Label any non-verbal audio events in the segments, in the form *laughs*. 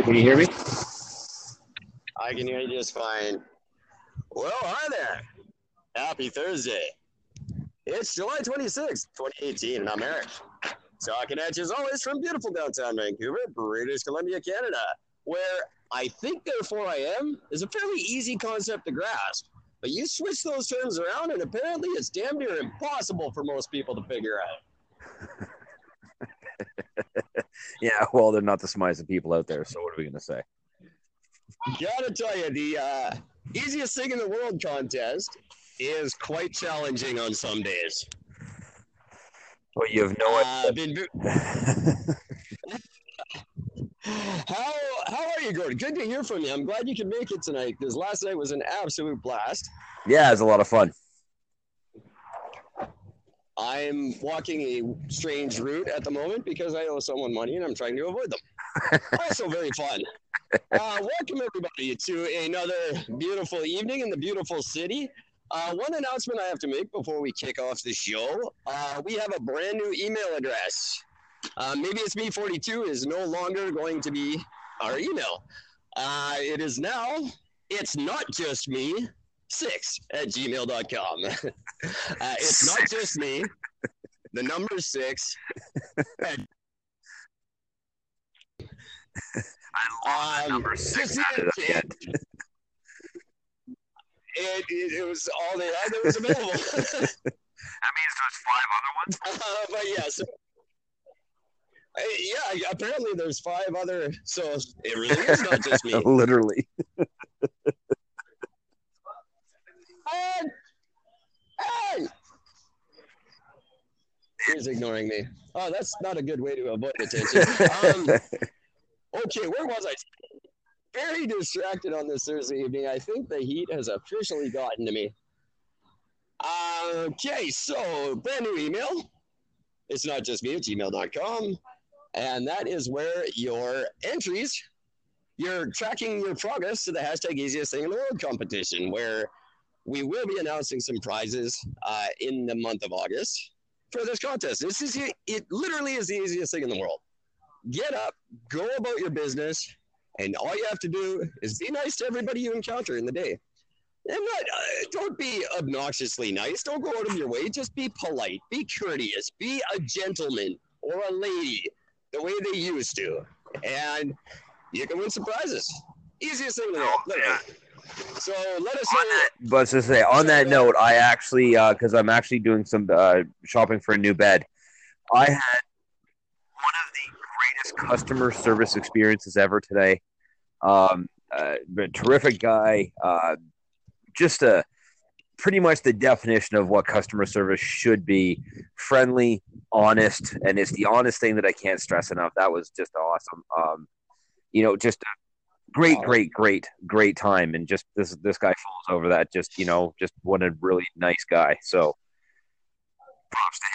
I am here. Can you hear me? I can hear you just fine. Well, hi there. Happy Thursday. It's July 26th, 2018, and I'm Eric. Talking at you as always from beautiful downtown Vancouver, British Columbia, Canada, where I think therefore I am is a fairly easy concept to grasp. But you switch those terms around, and apparently it's damn near impossible for most people to figure out. *laughs* yeah, well, they're not the smartest people out there. So what are we gonna say? Gotta tell you, the uh, easiest thing in the world contest is quite challenging on some days. Well, you have no Uh, been, *laughs* how how are you, Gordon? Good to hear from you. I'm glad you could make it tonight because last night was an absolute blast. yeah, it was a lot of fun. I'm walking a strange route at the moment because I owe someone money and I'm trying to avoid them. *laughs* also, very fun. Uh, welcome everybody to another beautiful evening in the beautiful city. Uh, one announcement I have to make before we kick off the show: uh, we have a brand new email address. Uh, maybe it's me 42 is no longer going to be our email. Uh, it is now. It's not just me. Six at gmail.com. *laughs* uh, it's not just me. The number six. I Um, number six just added up it, it, it, was all they had that was available. *laughs* *laughs* That means there's five other ones. uh, but yes. Uh, yeah, apparently there's five other, so it really is not just me. Literally. Hey! Hey! He's ignoring me. Oh, that's not a good way to avoid attention. Um, *laughs* okay, where was I? Very distracted on this Thursday evening. I think the heat has officially gotten to me. Okay, so brand new email. It's not just me at gmail.com. And that is where your entries, you're tracking your progress to the hashtag easiest thing in the world competition, where we will be announcing some prizes uh, in the month of August for this contest. This is it. Literally is the easiest thing in the world. Get up, go about your business, and all you have to do is be nice to everybody you encounter in the day. And not, uh, don't be obnoxiously nice. Don't go out of your way. Just be polite. Be courteous. Be a gentleman or a lady the way they used to, and you can win some prizes. Easiest thing in the world. Literally. So let us know. But to say, on that note, I actually, because I'm actually doing some uh, shopping for a new bed, I had one of the greatest customer service experiences ever today. Um, uh, but terrific guy, uh, just a pretty much the definition of what customer service should be: friendly, honest, and it's the honest thing that I can't stress enough. That was just awesome. Um, you know, just great, great, great, great time, and just this this guy falls over that. Just you know, just what a really nice guy. So props to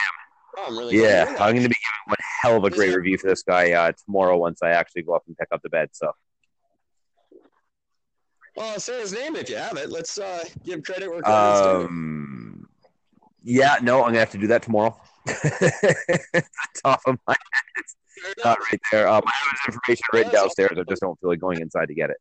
Oh, I'm really him. Yeah. I'm going to be giving one hell of a great review for this guy uh, tomorrow once I actually go up and pick up the bed. So Well, say his name if you have it. Let's uh, give credit where credit's due. um, yeah, no, I'm gonna have to do that tomorrow. *laughs* Top of my head, it's not right there. Um, I have his information written downstairs. I just don't feel like going inside to get it.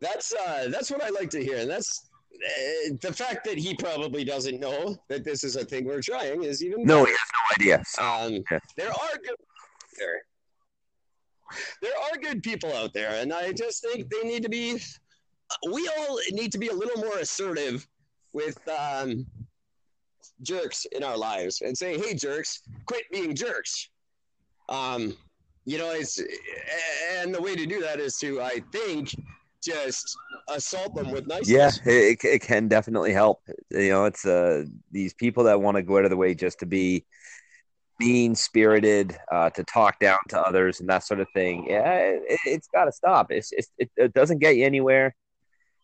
That's uh, that's what I like to hear, and that's uh, the fact that he probably doesn't know that this is a thing we're trying is even No, he has no idea. So, Um, yeah. there are good there. There are good people out there, and I just think they need to be. We all need to be a little more assertive with um, jerks in our lives and say, "Hey, jerks, quit being jerks." Um, you know, it's and the way to do that is to, I think, just assault them with niceness. yeah, it, it can definitely help. You know, it's uh these people that want to go out of the way just to be mean spirited, uh, to talk down to others and that sort of thing. Yeah, it, it's got to stop. It's, it's it, it doesn't get you anywhere.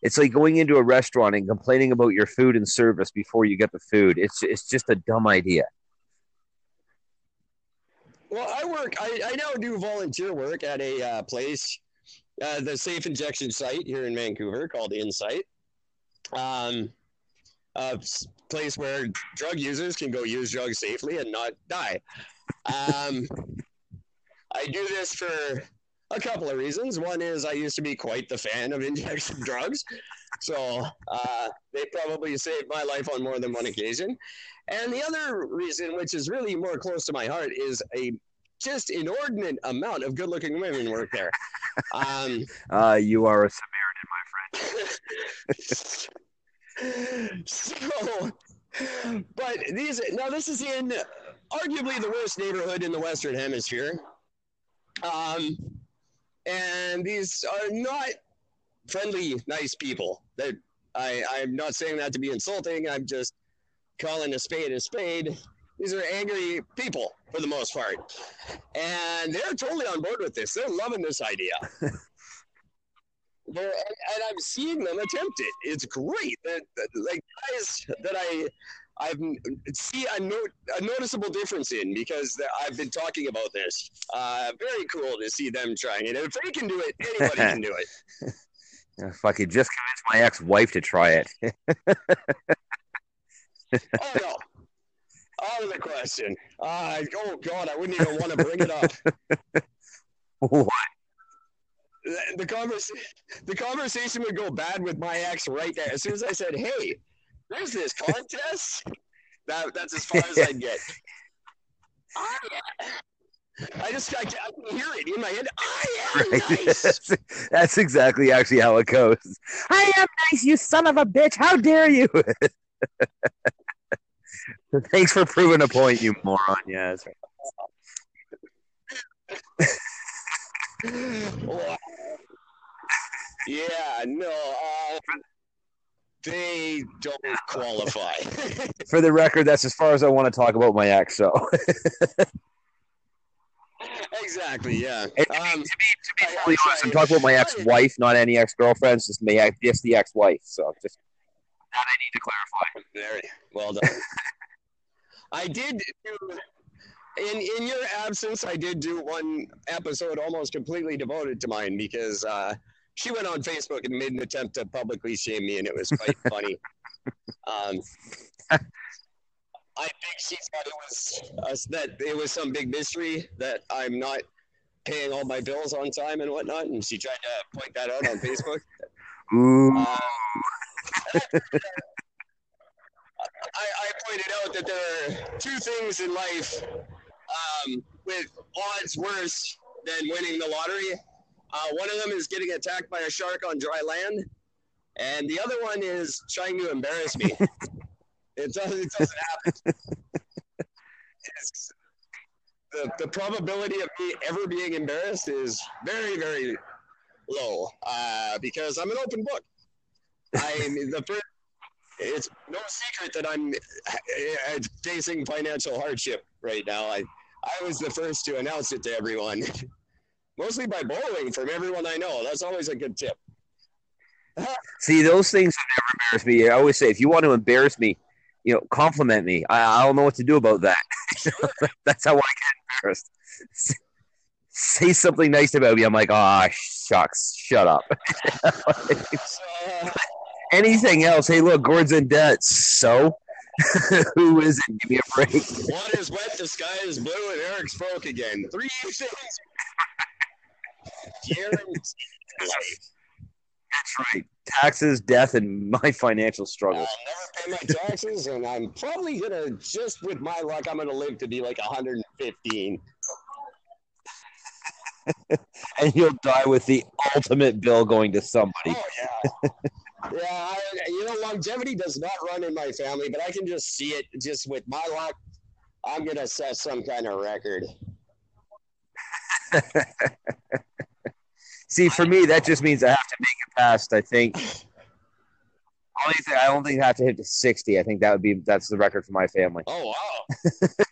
It's like going into a restaurant and complaining about your food and service before you get the food. It's it's just a dumb idea. Well, I work. I, I now do volunteer work at a uh, place, uh, the safe injection site here in Vancouver called Insite. Um, a place where drug users can go use drugs safely and not die. Um, I do this for a couple of reasons. One is I used to be quite the fan of injection drugs, so uh, they probably saved my life on more than one occasion. And the other reason, which is really more close to my heart, is a just inordinate amount of good-looking women work there. Um, Uh, you are a Samaritan, my friend. *laughs* so, but these now this is in arguably the worst neighborhood in the Western Hemisphere, um, and these are not friendly, nice people. That I I'm not saying that to be insulting. I'm just calling a spade a spade. These are angry people for the most part, and they're totally on board with this. They're loving this idea. *laughs* They're, and, and I'm seeing them attempt it. It's great. That that- like guys that I I've see a, note, a noticeable difference in because I've been talking about this. Uh, very cool to see them trying it. If they can do it, anybody can do it. if I could just convince my ex-wife to try it. *laughs* Oh no, out of the question. Uh, oh god, I wouldn't even want to bring it up. *laughs* What? The, the conversation, the conversation would go bad with my ex right there. As soon as I said, "Hey, there's this contest," that that's as far as I'd *laughs* get. I, I just I, can- I can hear it in my head. I am Right. *laughs* nice. that's, that's exactly actually how it goes. I am nice, you son of a bitch. How dare you? *laughs* Thanks for proving a point, you moron. Yeah, that's right. Yeah, no, uh, they don't qualify. *laughs* For the record, that's as far as I want to talk about my ex. So, exactly, yeah. And to Um, to be fully honest, I'm talking about my ex-wife, not any ex-girlfriends. Just me, just the ex-wife. So, just that I need to clarify. Very well done. *laughs* I did do in in your absence. I did do one episode almost completely devoted to mine because uh, she went on Facebook and made an attempt to publicly shame me, and it was quite *laughs* funny. Um, I think she thought it was uh, that it was some big mystery that I'm not paying all my bills on time and whatnot, and she tried to point that out on Facebook. *laughs* Ooh, Um, *laughs* I, I pointed out that there are two things in life um, with odds worse than winning the lottery. Uh, one of them is getting attacked by a shark on dry land, and the other one is trying to embarrass me. *laughs* it, does, it doesn't happen. It's- the, the probability of me ever being embarrassed is very, very low uh, because I'm an open book. I'm *laughs* the first. It's no secret that I'm uh, facing financial hardship right now. I I was the first to announce it to everyone, *laughs* mostly by borrowing from everyone I know. That's always a good tip. see, those things have never embarrassed me. I always say, if you want to embarrass me, you know, compliment me. I, I don't know what to do about that. *laughs* That's how I get embarrassed. *laughs* Say something nice about me. I'm like, ah, shucks, shut up. *laughs* Anything else? Hey, look, Gord's in debt. So, who is it? Give me a break. one is wet, the sky is blue, and Eric's broke again. Three things. Guaranteed life. *laughs* That's right. Taxes, death, and my financial struggle. I'll never pay my taxes, and I'm probably gonna just with my luck, I'm gonna live to be like 115. *laughs* And you'll die with the ultimate bill going to somebody. Oh yeah, yeah. I, you know, longevity does not run in my family, but I can just see it. Just with my luck, I'm gonna set some kind of record. *laughs* See, for me, that just means I have to make it past. I think. Only thing I don't think I have to hit to sixty. I think that would be that's the record for my family. Oh wow. *laughs*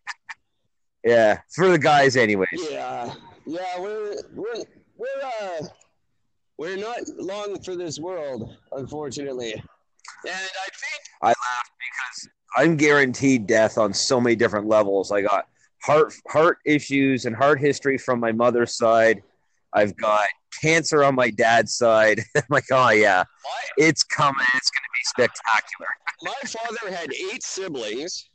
Yeah, for the guys, anyways. Yeah, yeah. We're we're we're uh we're not long for this world, unfortunately. And I think I laugh because I'm guaranteed death on so many different levels. I got heart heart issues and heart history from my mother's side. I've got cancer on my dad's side. *laughs* I'm like, oh yeah, why it's coming. It's going to be spectacular. My father had eight siblings,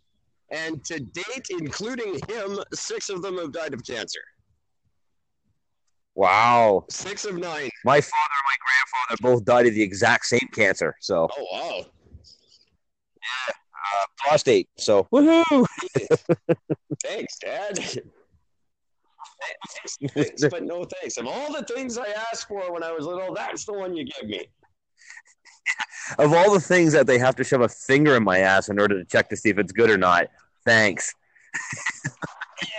and to date, including him, six of them have died of cancer. Wow. Six of nine. My father and my grandfather both died of the exact same cancer. So Oh wow! Yeah, uh, prostate. So woohoo! *laughs* Thanks, Dad. Thanks, but no thanks. Of all the things I asked for when I was little, that's the one you give me. Of all the things that they have to shove a finger in my ass in order to check to see if it's good or not, thanks.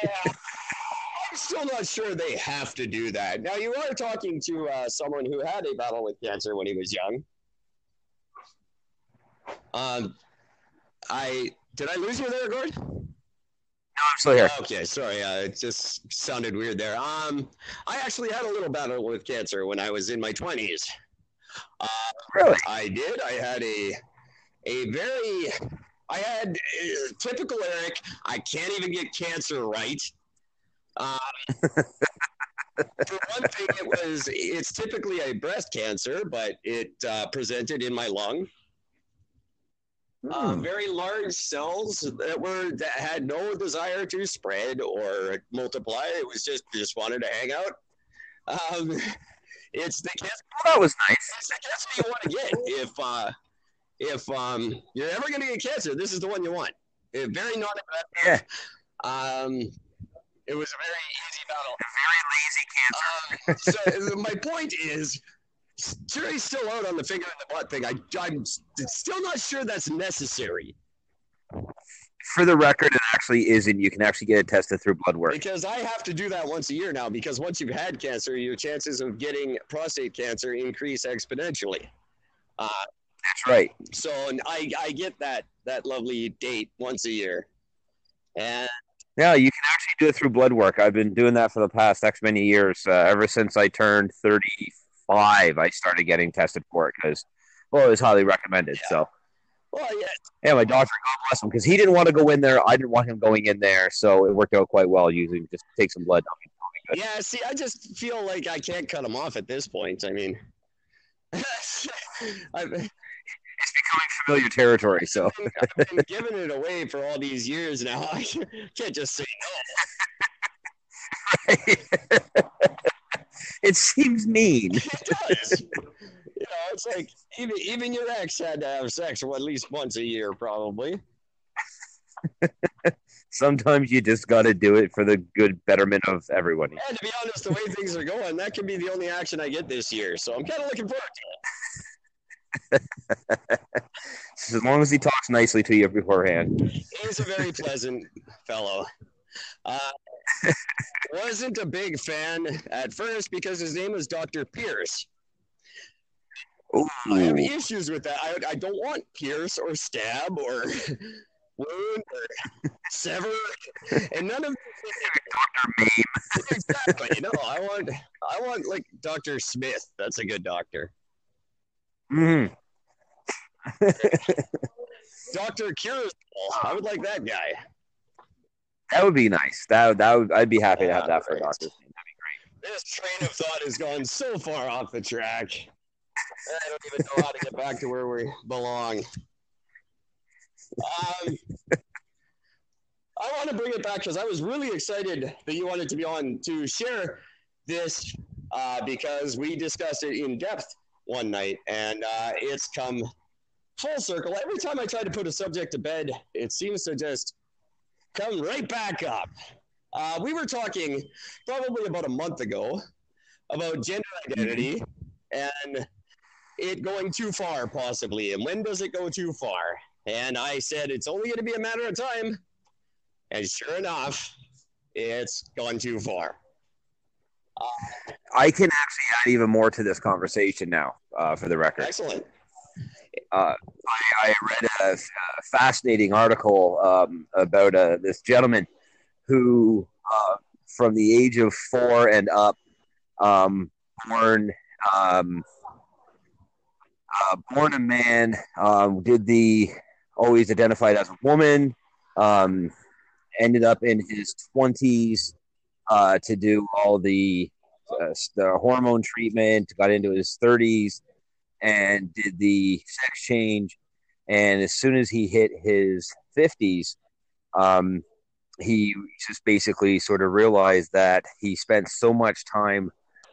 Yeah. I'm still not sure they have to do that. Now, you are talking to uh, someone who had a battle with cancer when he was young. Um, I did I lose you there, Gord? No, I'm still here. Okay, sorry. Uh, it just sounded weird there. Um, I actually had a little battle with cancer when I was in my twenties. Really? I did. I had a a very I had uh, typical Eric. I can't even get cancer right. Um, *laughs* for one thing, it was it's typically a breast cancer, but it uh, presented in my lung. Uh, Hmm. very large cells that were that had no desire to spread or multiply. It was just just wanted to hang out. Um, *laughs* it's the cancer Well, that was nice. it's the cancer you want to get. If uh, if um, you're ever going to get cancer, this is the one you want. It, very non-aggressive. Um, it was a very easy battle. Very lazy cancer. Um, so my point is, jury's still out on the finger in the butt thing. I, I'm still not sure that's necessary For the record, it actually isn't. You can actually get it tested through blood work. because I have to do that once a year now. Because once you've had cancer, your chances of getting prostate cancer increase exponentially. Uh, That's right. So and I, I get that that lovely date once a year, and Yeah, you can actually do it through blood work. I've been doing that for the past X many years. Uh, ever since I turned 35, I started getting tested for it because, well, it was highly recommended. Yeah. So, well, yeah, yeah, my doctor, God bless him, because he didn't want to go in there. I didn't want him going in there. So it worked out quite well using just take some blood. yeah. See, I just feel like I can't cut him off at this point. I mean, *laughs* I've, It's becoming familiar territory. So, been, I've been giving it away for all these years now. *laughs* I can't just say *laughs* it seems mean. *laughs* It does. You know, it's like even even your ex had to have sex at least once a year, probably. *laughs* Sometimes you just got to do it for the good betterment of everyone. And to be honest, the way things are going, that could be the only action I get this year. So I'm kind of looking forward to it. *laughs* As long as he talks nicely to you beforehand. He's a very pleasant fellow. Uh, wasn't a big fan at first because his name was Dr. Pierce. I have issues with that. I, I don't want pierce or stab or *laughs* wound or sever, and none of Dr. Maim. *laughs* exactly. No, I want I want like Dr. Smith. That's a good doctor. Mhm. Dr. Cures. I would like that guy. That would be nice. That that would I'd be happy to have that for a Right. doctor. This train of thought has gone so far off the track. *laughs* I don't even know how to get back to where we belong. Um, I want to bring it back because I was really excited that you wanted to be on to share this uh, because we discussed it in depth one night and uh, it's come full circle. Every time I try to put a subject to bed, it seems to just come right back up. Uh, we were talking probably about a month ago about gender identity and it going too far, possibly. And when does it go too far? And I said it's only going to be a matter of time. And sure enough, it's gone too far. I can actually add even more to this conversation now, uh, for the record. Excellent. Uh, I, I read a, fascinating article um, about uh, this gentleman who, uh, from the age of four and up, um, born um, uh, born a man, um, did the always identified as a woman, um, ended up in his twenties uh, to do all the uh, the hormone treatment, got into his thirties, and did the sex change. And as soon as he hit his 50s, um, he just basically sort of realized that he spent so much time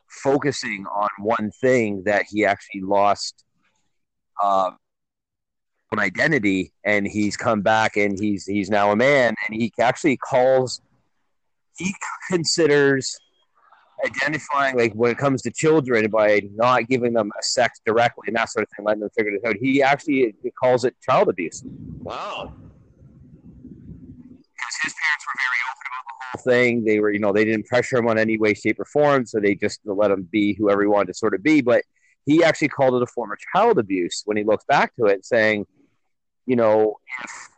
focusing on one thing that he actually lost uh, an identity and he's come back and he's he's now a man and he actually calls he considers identifying like when it comes to children by not giving them a sex directly and that sort of thing letting them figure it out he actually calls it child abuse Wow. because his parents were very open about the whole thing. They were, you know, they didn't pressure him on any way, shape, or form, so they just let him be whoever he wanted to sort of be. But he actually called it a form of child abuse when he looks back to it, saying, you know, if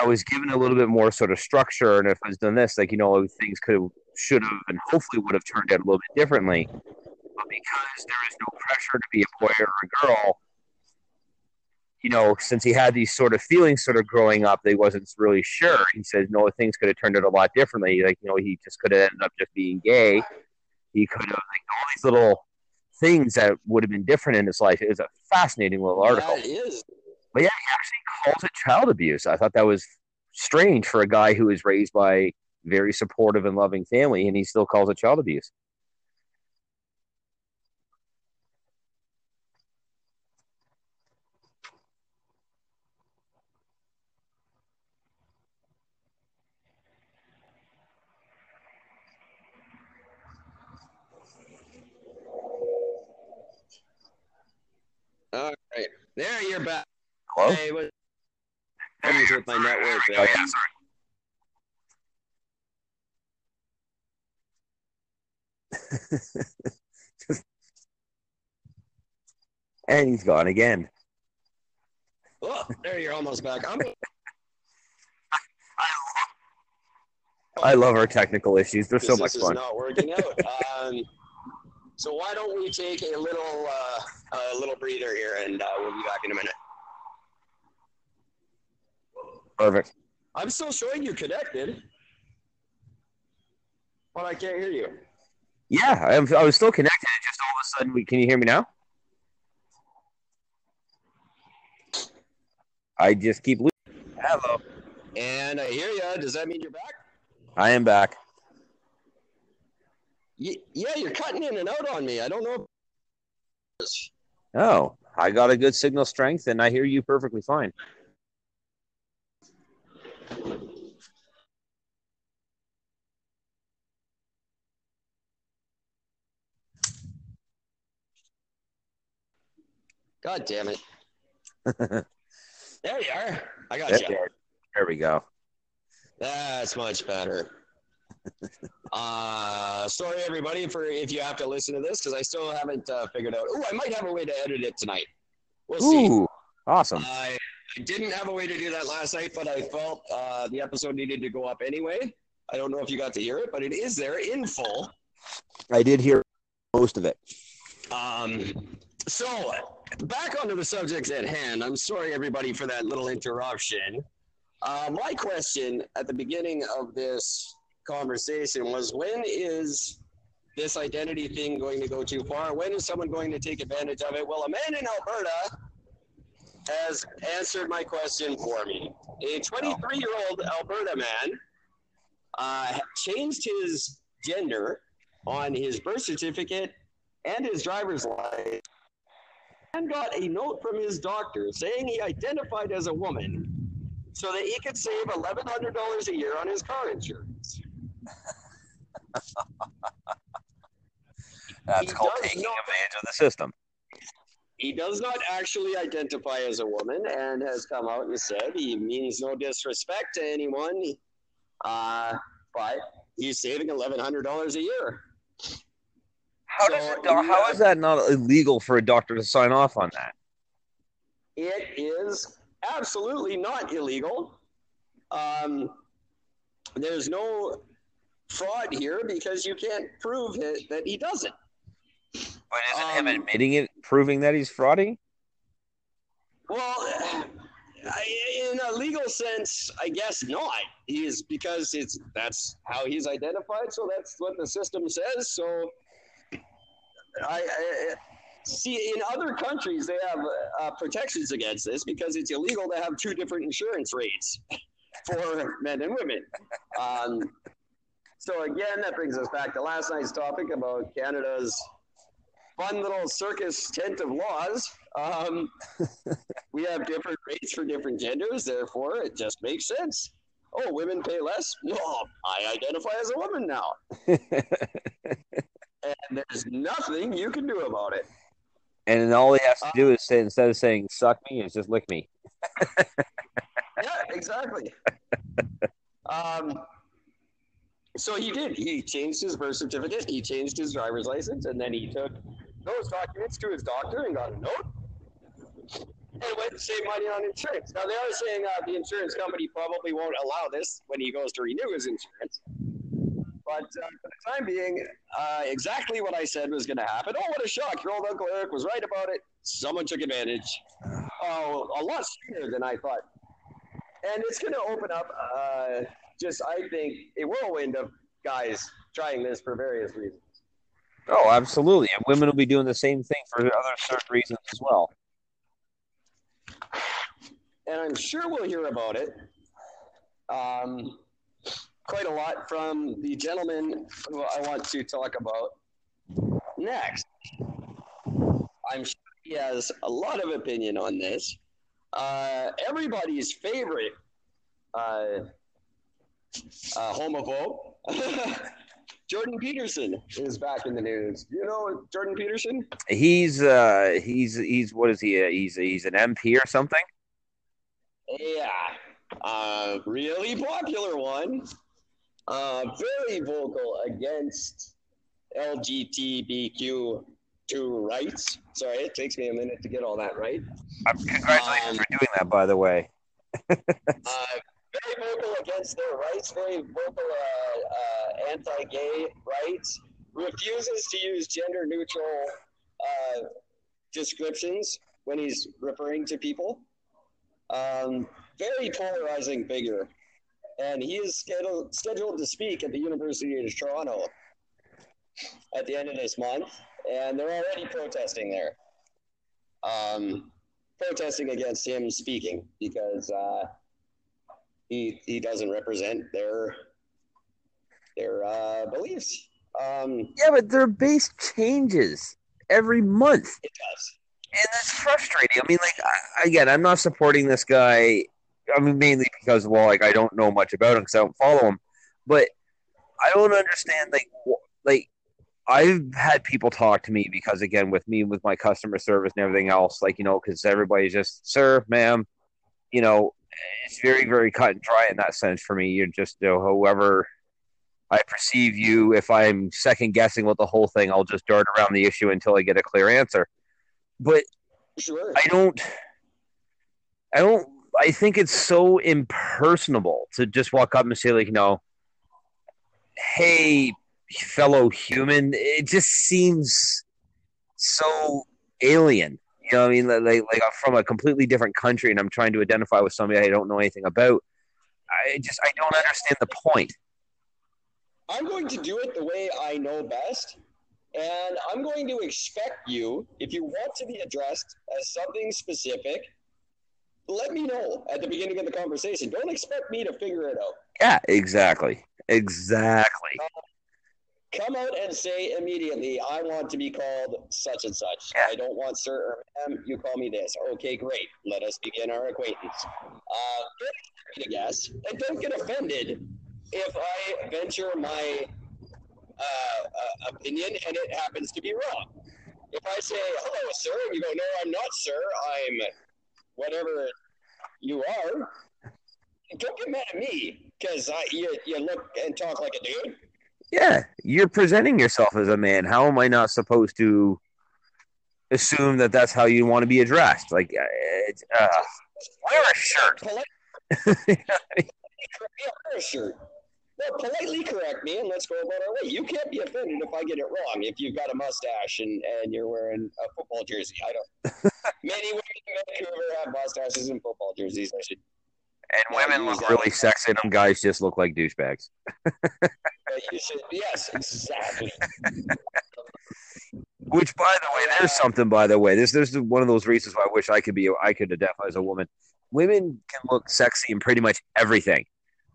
I was given a little bit more sort of structure and if I was done this, like, you know, things could have, should have, and hopefully would have turned out a little bit differently. But because there is no pressure to be a boy or a girl, you know, since he had these sort of feelings sort of growing up, they wasn't really sure. He says, no, things could have turned out a lot differently. Like, you know, he just could have ended up just being gay. He could have, like, all these little things that would have been different in his life. It was a fascinating little article. It is, But yeah, he actually calls it child abuse. I thought that was strange for a guy who was raised by very supportive and loving family, and he still calls it child abuse. All right. There, you're back. Hello? Hey, what? With my network. Oh, yeah, uh, sorry. *laughs* and he's gone again. Oh, there, you're almost back. I'm. I love our technical issues. They're so much is fun. not working out. *laughs* Um, so why don't we take a little uh, a little breather here, and uh, we'll be back in a minute. Perfect. I'm still showing you connected, but I can't hear you. Yeah, I, am, I was still connected. Just all of a sudden, we, can you hear me now? I just keep losing. Hello. And I hear you. Does that mean you're back? I am back. Y- yeah, you're cutting in and out on me. I don't know. Oh, I got a good signal strength, and I hear you perfectly fine. God damn it. *laughs* There you are. I got you. There, there we go. That's much better. *laughs* uh, sorry everybody for if you have to listen to this because I still haven't uh, figured out. Oh, I might have a way to edit it tonight. We'll see. Ooh, awesome. I, I didn't have a way to do that last night, but I felt uh, the episode needed to go up anyway. I don't know if you got to hear it, but it is there in full. I did hear most of it. Um, so back onto the subject at hand. I'm sorry everybody for that little interruption. Uh, my question at the beginning of this conversation was when is this identity thing going to go too far? When is someone going to take advantage of it? Well, a man in Alberta has answered my question for me. A 23 year old Alberta man uh, changed his gender on his birth certificate and his driver's license and got a note from his doctor saying he identified as a woman so that he could save $1,100 a year on his car insurance. *laughs* That's He called taking not- advantage of the system. He does not actually identify as a woman and has come out and said he means no disrespect to anyone, uh, but he's saving $1,100 a year. How So, does it, how yeah. is that not illegal for a doctor to sign off on that? It is absolutely not illegal. Um, there's no fraud here because you can't prove it, that he doesn't. But isn't him Um, admitting it proving that he's frauding? Well, I, in a legal sense, I guess not. He's because it's that's how he's identified, so that's what the system says. So, I, I See, in other countries, they have uh, protections against this because it's illegal to have two different insurance rates for men and women. Um, so again, that brings us back to last night's topic about Canada's fun little circus tent of laws. Um, we have different rates for different genders, therefore, it just makes sense. Oh, women pay less? Well, I identify as a woman now. *laughs* and there's nothing you can do about it. and then all he has to do is say instead of saying "suck me," is just lick me. *laughs* Yeah, exactly. um, so he did. He changed his birth certificate, he changed his driver's license, and then he took those documents to his doctor and got a note and went to save money on insurance. Now, they are saying uh, the insurance company probably won't allow this when he goes to renew his insurance. But uh, for the time being, uh, exactly what I said was going to happen. Oh, what a shock. Your old Uncle Eric was right about it. Someone took advantage. *sighs* Oh, a lot sooner than I thought. And it's going to open up uh, just, I think, a whirlwind of guys trying this for various reasons. Oh, absolutely. And women will be doing the same thing for other certain reasons as well. and I'm sure we'll hear about it um, quite a lot from the gentleman who I want to talk about next. I'm sure he has a lot of opinion on this. Uh, everybody's favorite uh, uh, homophobe, *laughs* Jordan Peterson, is back in the news. You know Jordan Peterson? He's uh he's he's what is he? Uh, he's he's an MP or something. Yeah, uh, really popular one. Uh, very vocal against LGBTQ two rights. Sorry, it takes me a minute to get all that right. Congratulations Um, for doing that, by the way. *laughs* Uh, very vocal against their rights. Very vocal uh, uh, anti-gay rights. Refuses to use gender-neutral uh, descriptions when he's referring to people. Um, very polarizing figure. And he is scheduled, scheduled to speak at the University of Toronto at the end of this month. And they're already protesting there. Um, protesting against him speaking because uh, he, he doesn't represent their, their uh, beliefs. Um, Yeah, but their base changes every month. it does. and that's frustrating. I mean, like I, again, I'm not supporting this guy. I mean, mainly because well, like I don't know much about him because I don't follow him. But I don't understand, like, wh- like I've had people talk to me because again, with me with my customer service and everything else, like you know, because everybody's just sir, ma'am, you know, it's very, very cut and dry in that sense for me. You're just you know, whoever. I perceive you. If I'm second guessing with the whole thing, I'll just dart around the issue until I get a clear answer. But Sure. I don't I don't I think it's so impersonable to just walk up and say like, you know, hey fellow human. It just seems so alien. You know what I mean? Like like I'm from a completely different country and I'm trying to identify with somebody I don't know anything about. I just I don't understand the point. I'm going to do it the way I know best. And I'm going to expect you, if you want to be addressed as something specific, let me know at the beginning of the conversation. Don't expect me to figure it out. Yeah, exactly. Exactly. Come out and say immediately, I want to be called such and such. Yeah. I don't want sir or ma'am. You call me this. Okay, great. Let us begin our acquaintance. Uh, don't get a guess, and don't get offended if I venture my uh, uh, opinion and it happens to be wrong. If I say, hello, sir, and you go, no, I'm not, sir. I'm whatever you are. Don't get mad at me because you, you look and talk like a dude. Yeah, you're presenting yourself as a man. How am I not supposed to assume that that's how you want to be addressed? Like, uh, it's, uh, wear a shirt. Polite, *laughs* yeah, wear a shirt. Well, politely correct me and let's go about our way. You can't be offended if I get it wrong. If you've got a mustache and, and you're wearing a football jersey, I don't. *laughs* Many women in Vancouver have mustaches and football jerseys. I should. And women look really sexy, and them guys just look like douchebags. You should. Yes, exactly. *laughs* Which, by the way, there's something. By the way, this there's one of those reasons why I wish I could be I could identify as a woman. Women can look sexy in pretty much everything.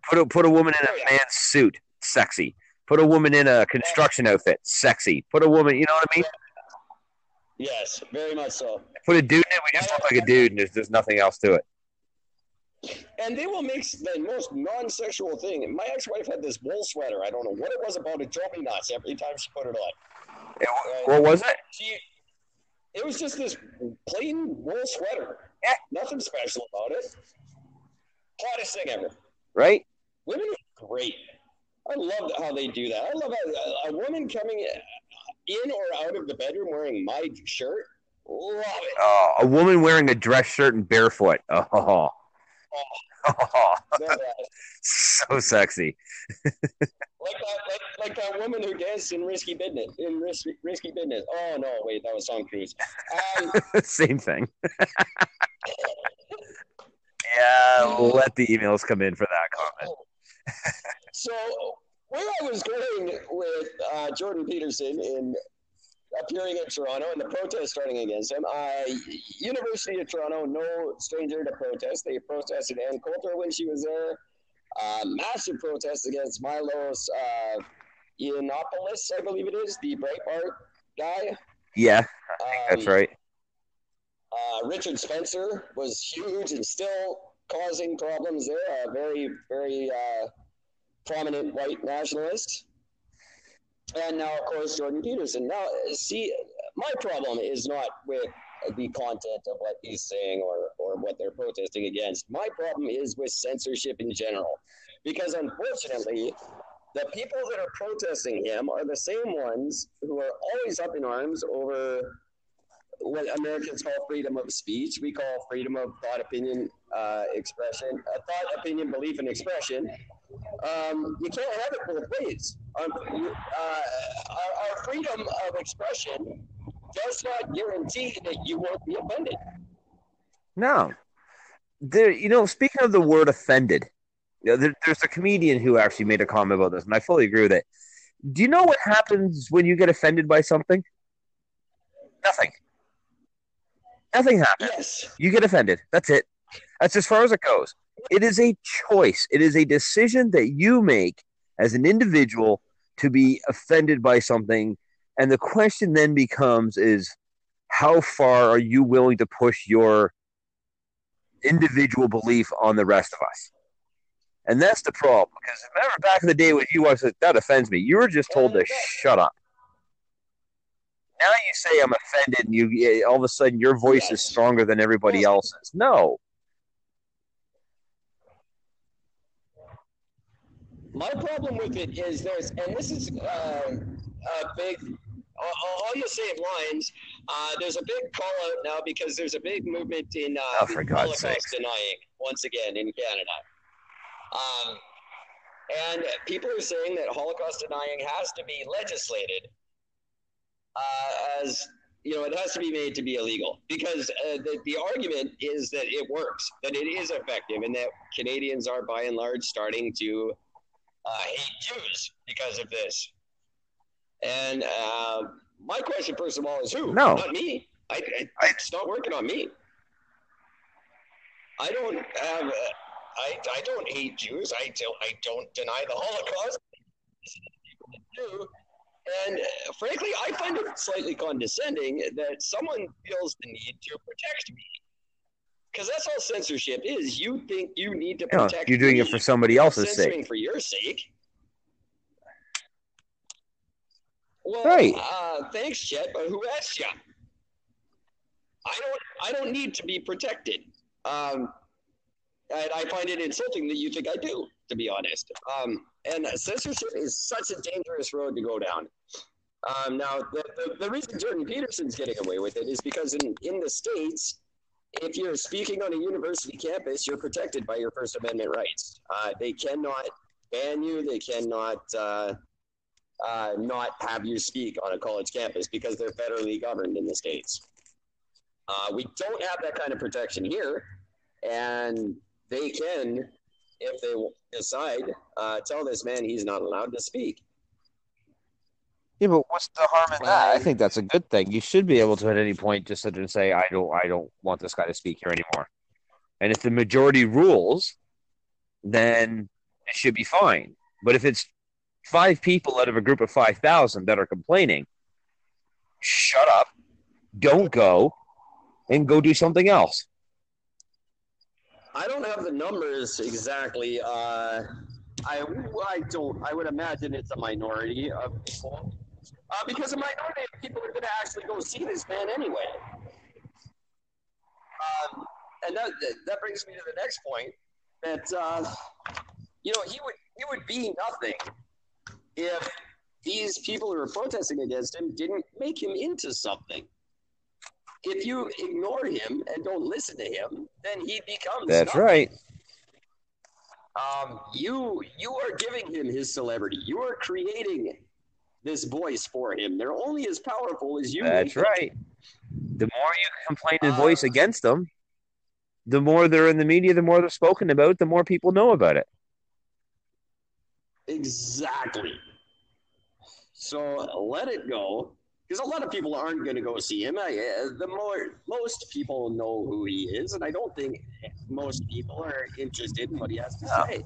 Put a put a woman in a man's suit, sexy. Put a woman in a construction outfit, sexy. Put a woman, you know what I mean? Yes, very much so. Put a dude in it, we just look like a dude, and there's, there's nothing else to it. And they will make the most non-sexual thing. My ex-wife had this wool sweater. I don't know what it was about. It drove me nuts every time she put it on. It- what was it? She, it was just this plain wool sweater. Yeah. Nothing special about it. Hottest thing ever. Right? Women are great. I love how they do that. I love a, a woman coming in or out of the bedroom wearing my shirt. Love it. Oh, a woman wearing a dress shirt and barefoot. Oh, Love that. so *laughs* sexy. like that, like, like that woman who danced in Risky Business. In Risky, Risky Business. Oh no, wait, that was Tom Cruise. Um, *laughs* Same thing. *laughs* yeah, let the emails come in for that comment. So where I was going with uh, Jordan Peterson in appearing in Toronto and the protest starting against him, uh, University of Toronto, no stranger to protest. They protested Ann Coulter when she was there. Uh, massive protest against Milos uh, Yiannopoulos, I believe it is, the Breitbart guy. Yeah, Um, that's right. Uh, Richard Spencer was huge and still causing problems there. A very, very uh, prominent white nationalist. And now, of course, Jordan Peterson. Now, see, my problem is not with the content of what he's saying or, or what they're protesting against. My problem is with censorship in general. Because unfortunately, the people that are protesting him are the same ones who are always up in arms over what Americans call freedom of speech. We call freedom of thought, opinion, uh, expression, a thought, opinion, belief, and expression. Um, you can't have it both ways. Um, you, uh, our, our freedom of expression does not guarantee that you won't be offended. No. There, you know, speaking of the word offended, you know, there, there's a comedian who actually made a comment about this, and I fully agree with it. Do you know what happens when you get offended by something? Nothing. Nothing happens. Yes. You get offended. That's it. That's as far as it goes. It is a choice. It is a decision that you make as an individual to be offended by something. And the question then becomes is how far are you willing to push your individual belief on the rest of us? And that's the problem. Because remember back in the day when you was that offends me, you were just told to shut up. Now you say I'm offended, and you all of a sudden your voice is stronger than everybody else's. No, My problem with it is there's, and this is uh, a big, all, all you say of lines, uh, there's a big call out now because there's a big movement in uh, Oh, for God's Holocaust sakes. denying once again in Canada. Um, and people are saying that Holocaust denying has to be legislated uh, as you know, it has to be made to be illegal because uh, the, the argument is that it works, that it is effective, and that Canadians are by and large starting to uh, hate Jews because of this. And uh, my question, first of all, is who? No. Not me. I, I, it's not working on me. I don't have. Uh, I, I don't hate Jews. I don't. I don't deny the Holocaust. Do. And uh, frankly, I find it slightly condescending that someone feels the need to protect me. Because that's all censorship is. You think you need to protect you're doing it for somebody else's sake. for your sake. Well, Right. uh, thanks, Chet, but who asked you? I don't. I don't need to be protected. Um, and I find it insulting that you think I do, to be honest. Um, and censorship is such a dangerous road to go down. Um, now, the, the, the reason Jordan Peterson's getting away with it is because in, in the States, if you're speaking on a university campus, you're protected by your First Amendment rights. Uh, they cannot ban you, they cannot uh, uh, not have you speak on a college campus because they're federally governed in the States. Uh, we don't have that kind of protection here, and they can, if they decide, uh, tell this man he's not allowed to speak. Yeah, but what's the harm in that? I think that's a good thing. You should be able to at any point just sit and say, "I don't, I don't want this guy to speak here anymore." And if the majority rules, then it should be fine. But if it's five people out of a group of five thousand that are complaining, shut up, don't go, and go do something else. I don't have the numbers exactly. Uh, I I don't. I would imagine it's a minority of people, uh, because a minority of people are going to actually go see this man anyway. Um, and that that brings me to the next point that uh, you know he would he would be nothing if these people who are protesting against him didn't make him into something. If you ignore him and don't listen to him, then he becomes That's nothing. right. Um, you you are giving him his celebrity. You are creating this voice for him. They're only as powerful as you. That's right. The more you complain and Uh, voice against them, the more they're in the media, the more they're spoken about, the more people know about it. Exactly. So let it go, because a lot of people aren't going to go see him. I, uh, the more most people know who he is, and I don't think most people are interested in what he has to No. say.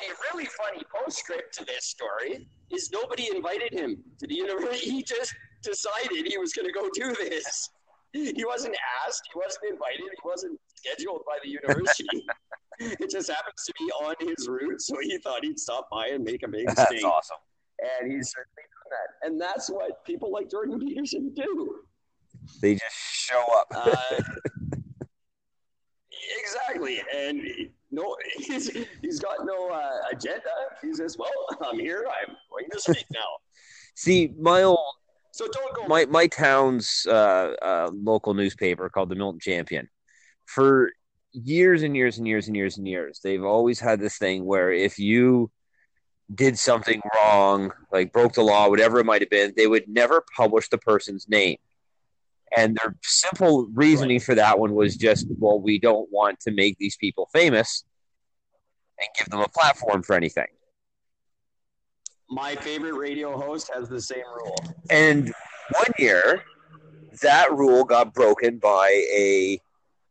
A really funny postscript to this story is nobody invited him to the university. *laughs* He just decided he was going to go do this. He wasn't asked. He wasn't invited. He wasn't scheduled by the university. *laughs* it just happens to be on his route, so he thought he'd stop by and make a big *laughs* That's stink. awesome. And he's certainly done that. And that's what people like Jordan Peterson do. They just show up. Uh, exactly. And no, *laughs* he's, he's got no uh, agenda. He says, well, I'm here. I'm going to speak now. *laughs* See, my old So don't go. my my town's uh, uh, local newspaper called the Milton Champion. For years and years and years and years and years, they've always had this thing where if you did something wrong, like broke the law, whatever it might have been, they would never publish the person's name. And their simple reasoning for that one was just, well, we don't want to make these people famous and give them a platform for anything. My favorite radio host has the same rule. And one year, that rule got broken by a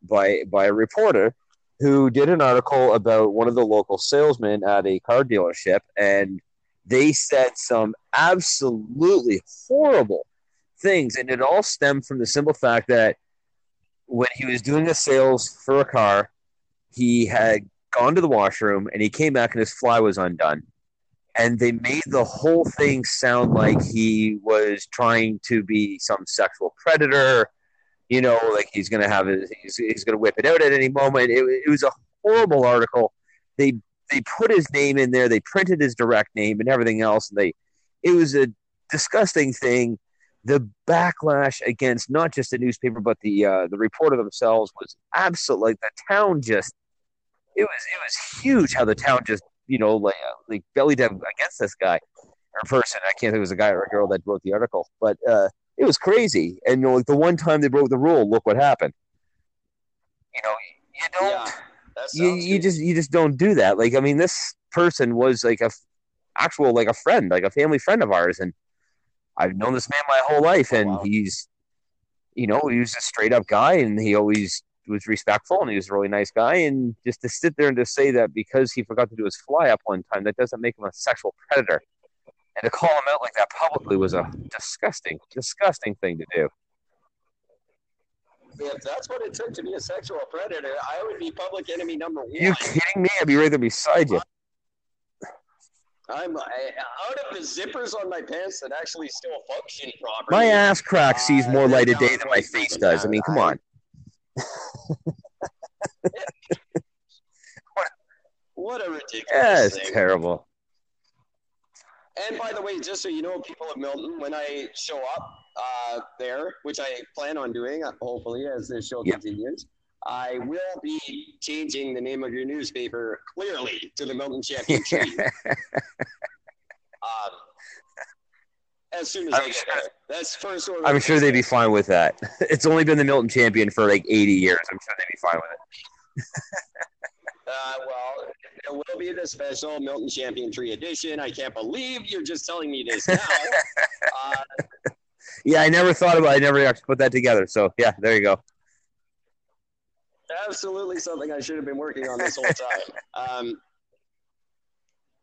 by by a reporter who did an article about one of the local salesmen at a car dealership, and they said some absolutely horrible things, and it all stemmed from the simple fact that when he was doing a sales for a car, he had gone to the washroom and he came back and his fly was undone and they made the whole thing sound like he was trying to be some sexual predator. You know, like he's gonna have his, he's, he's gonna whip it out at any moment. It, it was a horrible article. They they put his name in there. They printed his direct name and everything else. And they it was a disgusting thing. The backlash against not just the newspaper but the uh, the reporter themselves was absolute. Like the town just it was it was huge how the town just you know, like, uh, like belly down against this guy or person. I can't think it was a guy or a girl that wrote the article, but uh, it was crazy. And you know, like the one time they broke the rule, look what happened. You know, you don't, Yeah, you, you good. just, you just don't do that. Like, I mean, this person was like a actual, like a friend, like a family friend of ours, and I've known this man my whole life, Oh, and wow. he's, you know, he was a straight up guy, and he always was respectful and he was a really nice guy. And just to sit there and to say that because he forgot to do his fly up one time, that doesn't make him a sexual predator. And to call him out like that publicly was a disgusting, disgusting thing to do. If that's what it took to be a sexual predator, I would be public enemy number one. you kidding me? I'd be right there beside you. I'm I, out of the zippers on my pants that actually still function properly. My ass crack sees Uh, more light of day than my face does. I mean, come on. *laughs* What a ridiculous Yeah, it's thing. terrible. And by the way, just so you know, people of Milton, when I show up uh, there, which I plan on doing, uh, hopefully, as this show Yeah. continues, I will be changing the name of your newspaper clearly to the Milton Champion *laughs* Tree. um, as soon as i I'm get sure- there. That's first order. I'm sure they'd be fine with that. *laughs* It's only been the Milton champion for like 80 years. I'm sure they'd be fine with it. *laughs* Uh, well, it will be the special Milton Champion Tree edition. I can't believe you're just telling me this now. uh, Yeah, I never thought about. I never actually put that together. So yeah, there you go. Absolutely something I should have been working on this whole time. Um,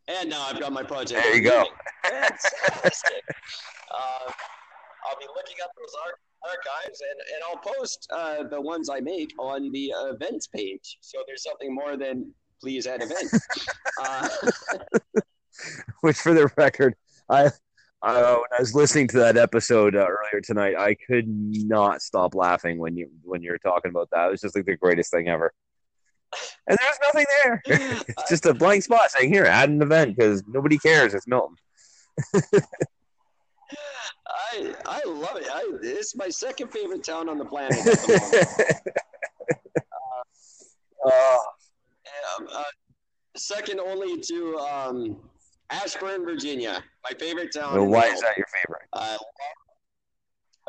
and now I've got my project. There you go. Fantastic. uh, I'll be looking up those ar- archives and, and I'll post uh, the ones I make on the events page. So there's something more than please add events. *laughs* uh, *laughs* Which, for the record, I. Uh, when I was listening to that episode uh, earlier tonight, I could not stop laughing when you when you were talking about that. It was just like the greatest thing ever. And there's nothing there. *laughs* It's just a blank spot saying here, add an event because nobody cares. It's Milton. I I love it. I, it's my second favorite town on the planet. The moment. *laughs* Oh, Um, uh, second only to um, Ashburn, Virginia, my favorite town. well, why is that your favorite? Uh,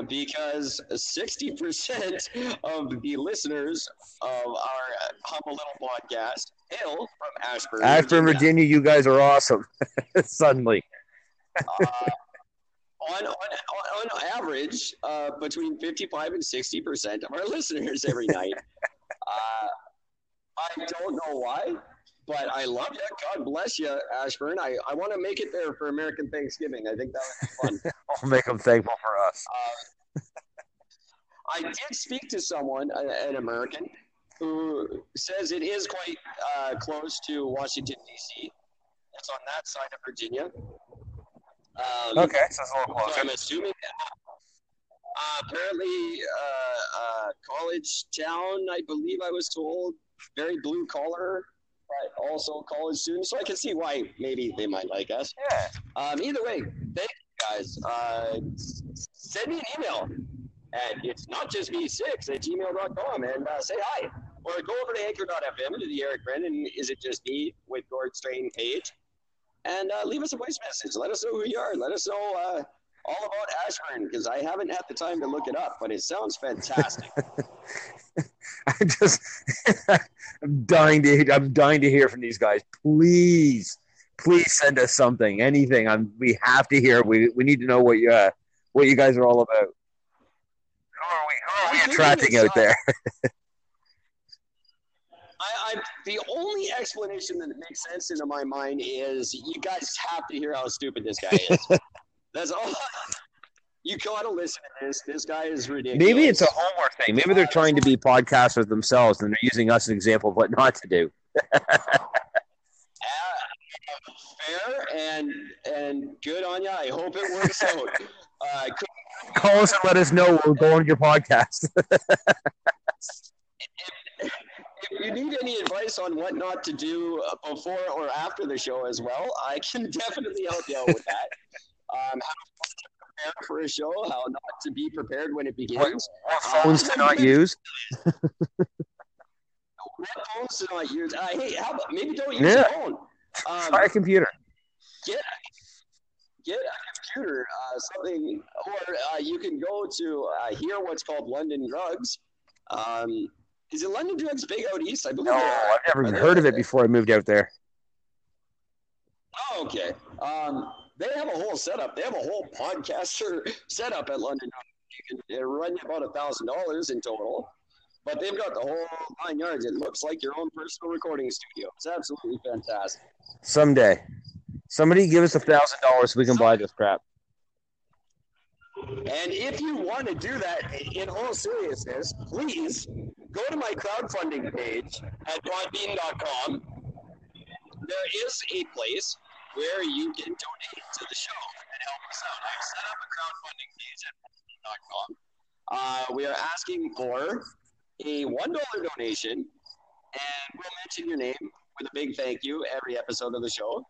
because 60% of the listeners of our humble little podcast hail from Ashburn, Ashburn, Virginia, you guys are awesome. *laughs* Suddenly, Uh, on, on, on, on average, uh, between 55 and 60% of our listeners every night. *laughs* Uh, I don't know why, but I love you. God bless you, Ashburn. I, I want to make it there for American Thanksgiving. I think that would be fun. *laughs* I'll make them thankful for us. I did speak to someone, an American, who says it is quite uh, close to Washington, D.C. It's on that side of Virginia. Um, Okay, so it's a little So. I'm assuming uh, apparently uh, uh, college town, I believe I was told, very blue collar, but also college students. So I can see why maybe they might like us. Yeah. Um, either way, thank you guys. Uh, send me an email at it's not just me six at gmail.com and uh, say hi. Or go over to anchor.fm to the Eric Brennan Is It Just Me with Gord Strain page and uh, leave us a voice message. Let us know who you are. Let us know uh, all about Ashburn because I haven't had the time to look it up, but it sounds fantastic. *laughs* *laughs* I'm just, *laughs* I'm dying to, I'm dying to hear from these guys. Please, please send us something, anything. I'm, we have to hear. We, we need to know what you, uh, what you guys are all about. Who are we? Who are we attracting out there? I, I the only explanation that makes sense into my mind is you guys have to hear how stupid this guy is. *laughs* That's all. You gotta listen to this. This guy is ridiculous. Maybe it's a homework thing. Maybe they're trying to be podcasters themselves, and they're using us as an example of what not to do. *laughs* Uh, fair and and good on you. I hope it works out. *laughs* Uh, could- Call us and let us know. We'll go on your podcast. *laughs* if you need any advice on what not to do before or after the show as well, I can definitely help you out with that. Um, prepare for a show, how not to be prepared when it begins, what phones to not use? what phones to not use. Uh, hey, how about maybe don't use Yeah. a phone. Um, Try a computer. get get a computer, uh, something, or uh, you can go to uh, here what's called London Drugs. Um, is it London Drugs big out east? I believe. No. I've never even heard of it before I moved out there. Oh, okay. Um, they have a whole setup. They have a whole podcaster setup at London. You can it'll run about a thousand dollars in total, but they've got the whole nine yards. It looks like your own personal recording studio. It's absolutely fantastic. Someday, somebody give us a thousand dollars so we can buy this crap. And if you want to do that in all seriousness, please go to my crowdfunding page at podbean.com. There is a place where you can donate to the show and help us out. I've set up a crowdfunding page at podbean.com. Uh, we are asking for a $1 donation, and we'll mention your name with a big thank you every episode of the show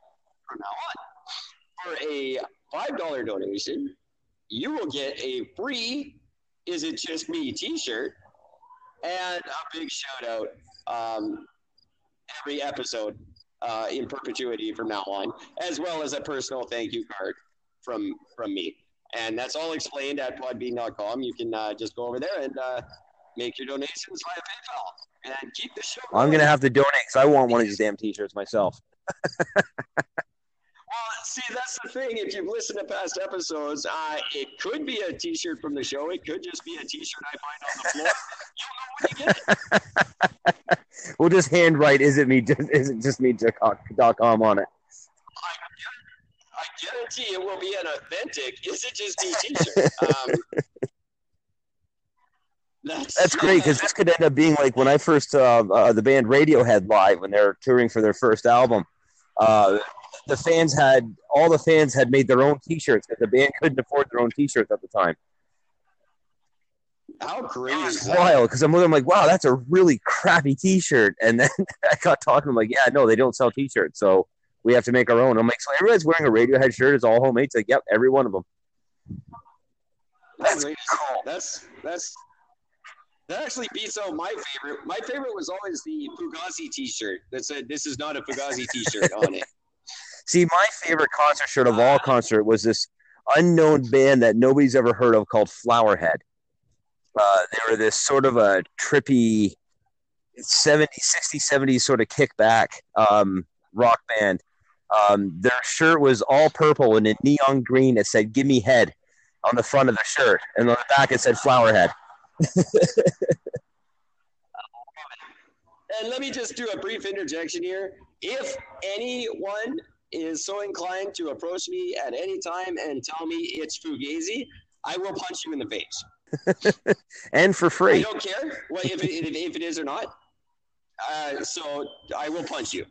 from now on. For a $5 donation, you will get a free Is It Just Me t shirt and a big shout out um, every episode uh, in perpetuity from now on, as well as a personal thank you card from from me. And that's all explained at podbean.com. You can uh, just go over there and uh, make your donations via PayPal. and keep the show. I'm gonna have to donate because I want one of these damn T-shirts myself. *laughs* See, that's the thing. If you've listened to past episodes, uh, it could be a T-shirt from the show. It could just be a T-shirt I find on the floor. You'll know when you get it. *laughs* We'll just handwrite "Is it me? Just, *laughs* is it just me?" dot com on it. I guarantee it will be an authentic. Is it just me T-shirt? Um, that's That's great because this could end up being like when I first uh, uh, the band Radiohead live when they're touring for their first album. Uh, the fans had all the fans had made their own T-shirts because the band couldn't afford their own T-shirts at the time. how crazy! It is was wild because I'm looking I'm like, wow, that's a really crappy T-shirt. And then *laughs* I got talking, I'm like, yeah, no, they don't sell T-shirts, so we have to make our own. I'm like, so everybody's wearing a Radiohead shirt. It's all homemade. It's like, yep, every one of them. How great is? That's that's that actually beats out my favorite. My favorite was always the Fugazi T-shirt that said "This is not a Fugazi T-shirt" on it. See, my favorite concert shirt of all concert was this unknown band that nobody's ever heard of called Flowerhead. Uh, they were this sort of a trippy 70s, 60s, 70s sort of kickback um, rock band. Um, their shirt was all purple and in neon green. It said "Give me head" on the front of the shirt, and on the back it said "Flowerhead." *laughs* And let me just do a brief interjection here. If anyone is so inclined to approach me at any time and tell me it's Fugazi, I will punch you in the face. *laughs* and for free. I don't care what, if, it, if, if it is or not. Uh, so I will punch you.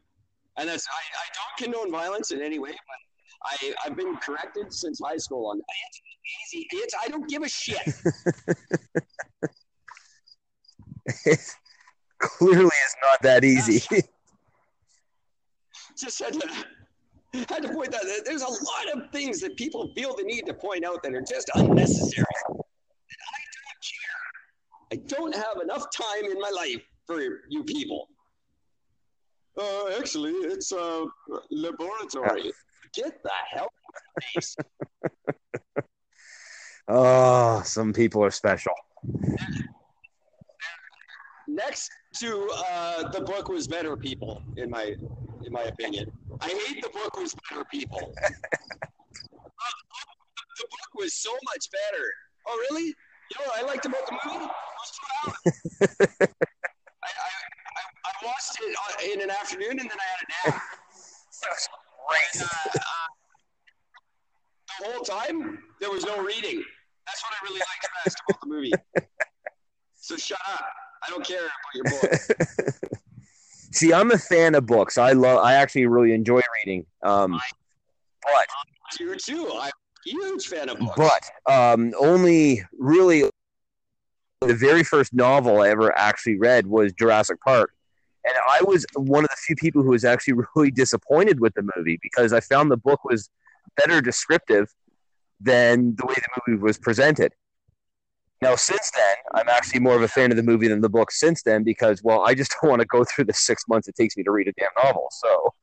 And that's I, I don't condone violence in any way, but I, I've been corrected since high school on it's easy. It's I don't give a shit. It *laughs* clearly is not that easy. *laughs* Just had to had to point that there's a lot of things that people feel the need to point out that are just unnecessary. And I don't care. I don't have enough time in my life for you people. Uh, actually, it's a laboratory. Get the hell out of my face. *laughs* oh, some people are special. Next to uh, the book was better people, in my in my opinion. I hate the book was better people. Uh, *laughs* the book was so much better. Oh, really? You know what I liked about the movie? *laughs* I, I, I, I watched it in an afternoon and then I had a nap. *laughs* And, uh, uh, the whole time, there was no reading. That's what I really liked best about the movie. So shut up. I don't *laughs* care about your book. *laughs* See, I'm a fan of books. I love. I actually really enjoy reading. Um, but You too. I'm a huge fan of books. but um, only really the very first novel I ever actually read was Jurassic Park, and I was one of the few people who was actually *laughs* really disappointed with the movie because I found the book was better descriptive than the way the movie was presented. Now, since then, I'm actually more of a fan of the movie than the book. Since then, because well, I just *laughs* don't want to go through the six months it takes me to read a damn novel. So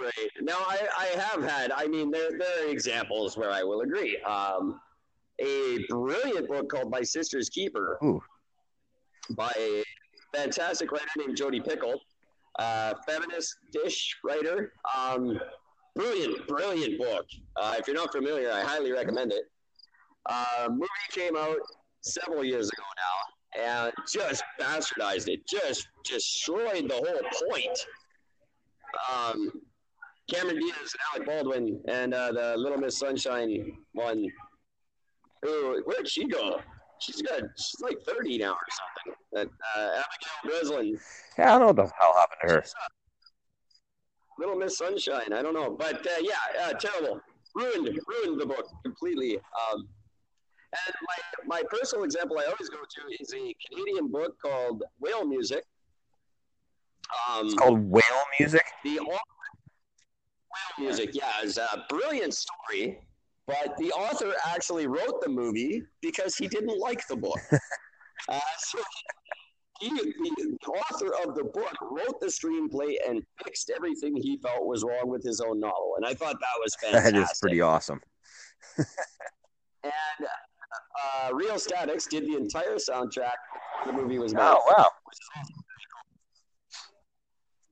Right. Now, I, I have had, I mean, there, there are examples where I will agree. Um, a brilliant book called My Sister's Keeper Ooh. by a fantastic writer named Jodi Picoult, uh, feminist-ish writer. Um, brilliant, brilliant book. Uh, if you're not familiar, I highly recommend it. Uh, movie came out several years ago now and just bastardized it, just destroyed the whole point. Um, Cameron Diaz and Alec Baldwin and uh, the Little Miss Sunshine one. Ooh, where'd she go? She's got she's like 30 now or something. That uh, Abigail Breslin, yeah, I don't know what the hell happened to her. Little Miss Sunshine. I don't know, but uh, yeah, uh, terrible. Ruined, ruined the book completely. Um, and my my personal example I always go to is a Canadian book called Whale Music. Um, It's called Whale Music. the author, Whale Music, yeah, is a brilliant story. But the author actually wrote the movie because he didn't like the book. *laughs* uh, so he, the author of the book wrote the screenplay and fixed everything he felt was wrong with his own novel, and I thought that was fantastic. *laughs* That is pretty awesome. *laughs* And uh, Rheostatics did the entire soundtrack. The movie was made. Oh wow! which is awesome.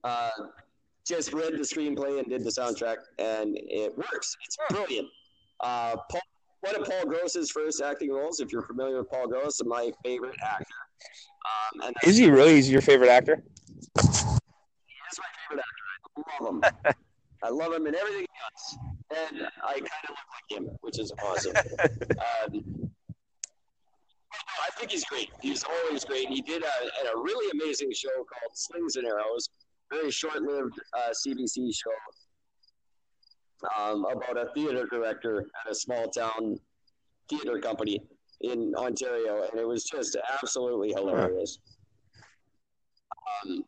Uh, just read the screenplay and did the soundtrack, and it works. It's brilliant. Uh, Paul, one of Paul Gross's first acting roles. If you're familiar with Paul Gross, my favorite actor. Um, and Is he really? Is your favorite actor? He is my favorite actor. I love him. *laughs* I love him in everything he does. And I kind of look like him, which is awesome. *laughs* um, I think he's great. He's always great. He did a, a really amazing show called Slings and Arrows, very short-lived uh, CBC show um, about a theater director at a small town theater company in Ontario, and it was just absolutely hilarious. Um,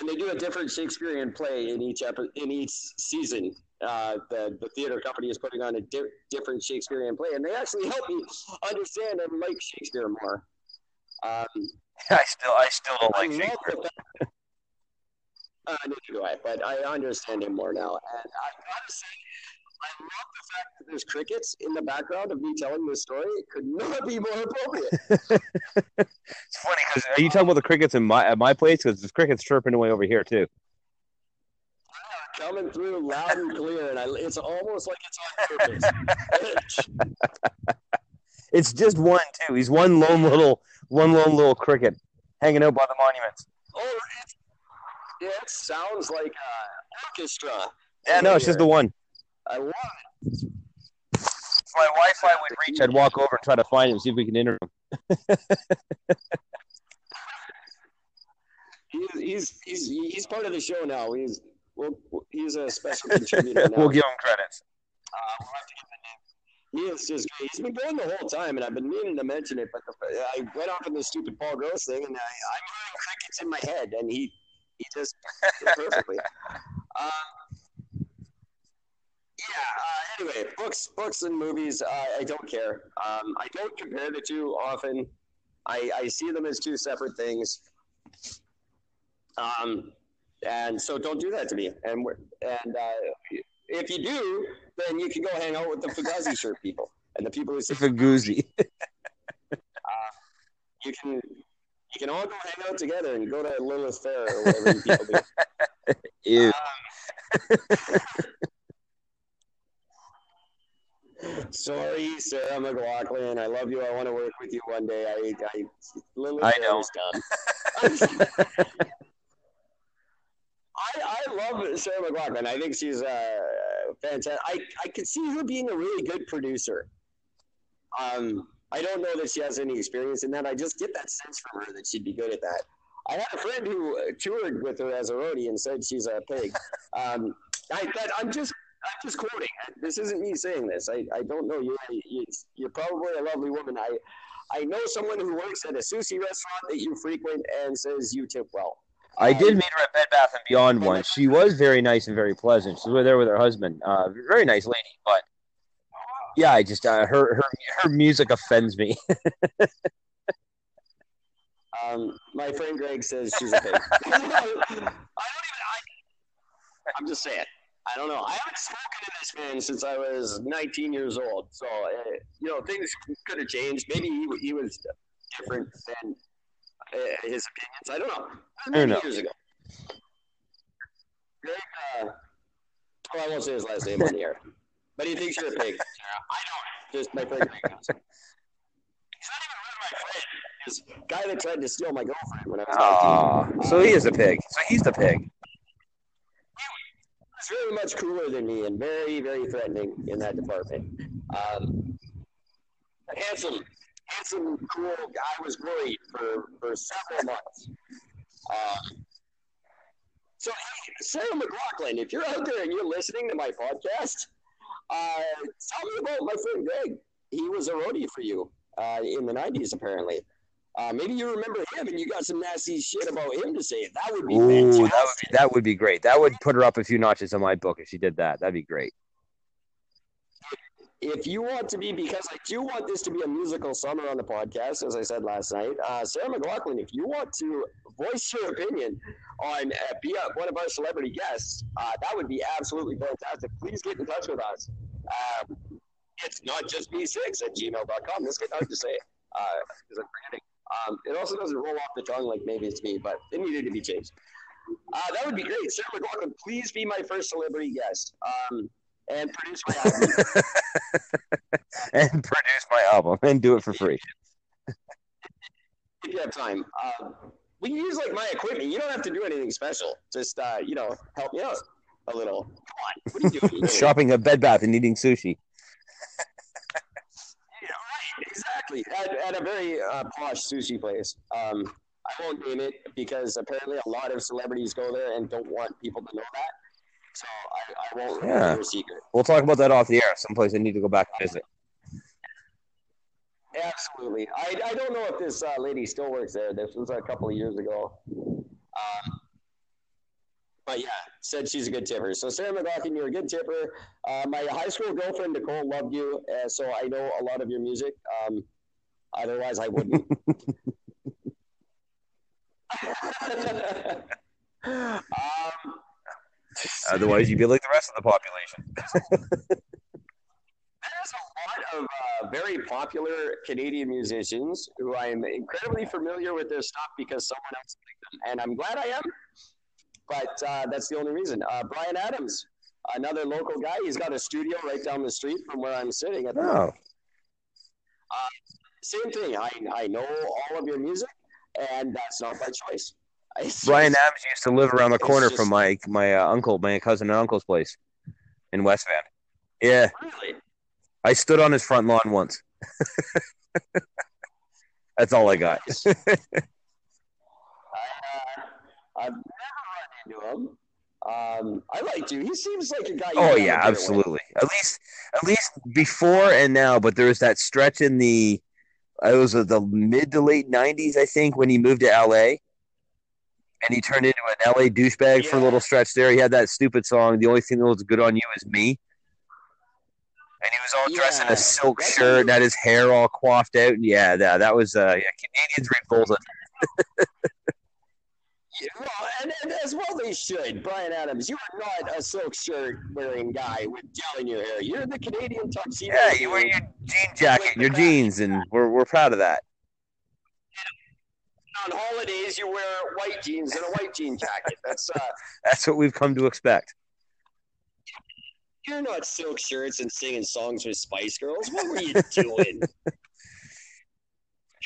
and they do a different Shakespearean play in each epi- in each season. Uh, the the theater company is putting on a di- different Shakespearean play, and they actually help me understand and like Shakespeare more. Um, *laughs* I still, I still don't like I love Shakespeare. the fact- Uh, neither do I, but I understand him more now. And I gotta say, I love the fact that there's crickets in the background of me telling this story. It could not be more appropriate. *laughs* It's funny because are you talking about the crickets in my at my place? Because there's crickets chirping away over here too. Coming through loud and clear, and I, it's almost like it's on purpose. *laughs* It's just one too. He's one lone little, one lone little cricket hanging out by the monuments. oh, it's, yeah, it sounds like an orchestra. Yeah, no, it's just the one. I love it. If my Wi-Fi would reach, I'd walk over and try to find him, see if we can enter him. *laughs* He's, he's he's he's part of the show now. He's well, he's a special *laughs* contributor now. we'll give him credits. Uh, we'll have to give him name. He is just great. He's been going the whole time, and I've been meaning to mention it, but the, I went off on this stupid Paul Gross thing, and I, I'm hearing crickets in my head, and he he just perfectly. Um, *laughs* yeah. Uh, anyway, books, books, and movies. Uh, I don't care. Um, I don't compare the two often. I, I see them as two separate things. Um, and so don't do that to me. And we're, and uh, if you do, then you can go hang out with the Fugazi shirt people and the people who say Fagoozy. *laughs* you can you can all go hang out together and go to Lilith Fair or whatever you people do. *laughs* Ew. *laughs* Sorry, Sarah McLachlan. I love you. I want to work with you one day. I, I Lilith I know. I, I love Sarah McLachlan. I think she's uh, fantastic. I, I could see her being a really good producer. Um, I don't know that she has any experience in that. I just get that sense from her that she'd be good at that. I had a friend who toured with her as a roadie and said she's a pig. Um, I, but I'm just I'm just quoting. This isn't me saying this. I, I don't know you. you. You're probably a lovely woman. I I know someone who works at a sushi restaurant that you frequent and says you tip well. I did meet her at Bed Bath and Beyond once. She was very nice and very pleasant. She was there with her husband. Uh, very nice lady, but yeah, I just uh, her her her music offends me. *laughs* Um, my friend Greg says *laughs* she's a pig. I don't even. I, I'm just saying. I don't know. I haven't spoken to this man since I was 19 years old. So, uh, you know, things could have changed. Maybe he, he was different than his opinions. I don't know. I don't know. Years ago. Greg, uh, well, I won't say his last name on the air. But he thinks you're a pig. *laughs* I don't. Just my friend Greg. He's not even really my friend. He's a guy that tried to steal my girlfriend when I was 19. Aw, so he is a pig. So he's the pig. He's very much cooler than me and very, very threatening in that department. Um, handsome, handsome, cool guy was worried for, for several months. Um, so, hey, Sarah McLachlan, if you're out there and you're listening to my podcast, uh, tell me about my friend Greg. He was a roadie for you uh, in the 90s, apparently. Uh, maybe you remember him and you got some nasty shit about him to say. That would be Ooh, fantastic. that would be, that would be great. That would put her up a few notches in my book if she did that. That'd be great. If you want to be, because I do want this to be a musical summer on the podcast, as I said last night, uh, Sarah McLachlan, if you want to voice your opinion on uh, be a, one of our celebrity guests, uh, that would be absolutely fantastic. Please get in touch with us. Um, it's not just me6 at gmail.com. This get hard to say because I'm forgetting. Um, it also doesn't roll off the tongue like maybe it's me, but it needed to be changed. Uh, that would be great. Sarah McLachlan, please be my first celebrity guest um, and produce my *laughs* album. and produce my album and do it for free. if you have time. Um, we can use like my equipment. You don't have to do anything special. Just uh, you know, help me out a little. Come on, what are you doing? *laughs* Shopping at Bed Bath and eating sushi. Yeah, right, exactly. At, at a very uh, posh sushi place. Um, I won't name it because apparently a lot of celebrities go there and don't want people to know that. So I, I won't Yeah. their secret. We'll talk about that off the air. Someplace I need to go back and visit. Absolutely. I, I don't know if this uh, lady still works there. This was a couple of years ago. Um, but yeah, said she's a good tipper. So Sarah McLachlan, you're a good tipper. Uh, my high school girlfriend Nicole loved you, uh, so I know a lot of your music. Um, otherwise, I wouldn't. *laughs* *laughs* um, Otherwise, you'd be like the rest of the population. *laughs* There's a lot of uh, very popular Canadian musicians who I am incredibly familiar with their stuff because someone else liked them, and I'm glad I am. But uh, that's the only reason. Uh, Bryan Adams, another local guy, he's got a studio right down the street from where I'm sitting. At the Oh, Same thing. I, I know all of your music, and that's not by choice. I- Bryan Adams used to live around the corner just- from my my uh, uncle, my cousin and uncle's place in West Van. Yeah, Really? I stood on his front lawn once. *laughs* That's all I got. I, uh, *laughs* I've never run into him. Um, I liked you. He seems like a guy. Oh yeah, have absolutely. At least, at least before and now. But there was that stretch in the, it was uh, the mid to late '90s, I think, when he moved to LA, and he turned into an LA douchebag for a little stretch there. He had that stupid song. The only thing that was good on you is me. And he was all dressed in a silk That's shirt and had his hair all coiffed out. And yeah, that that was uh, yeah, Canadians revolted. *laughs* Yeah, well, and, and as well they should. Bryan Adams, you are not a silk shirt wearing guy with gel in your hair. You're the Canadian tuxedo. Yeah, you wear your jean jacket, your jeans, and we're we're proud of that. On holidays you wear white jeans and a white jean jacket. That's uh, *laughs* That's what we've come to expect. you're not silk shirts and singing songs with Spice Girls. What were you doing? *laughs*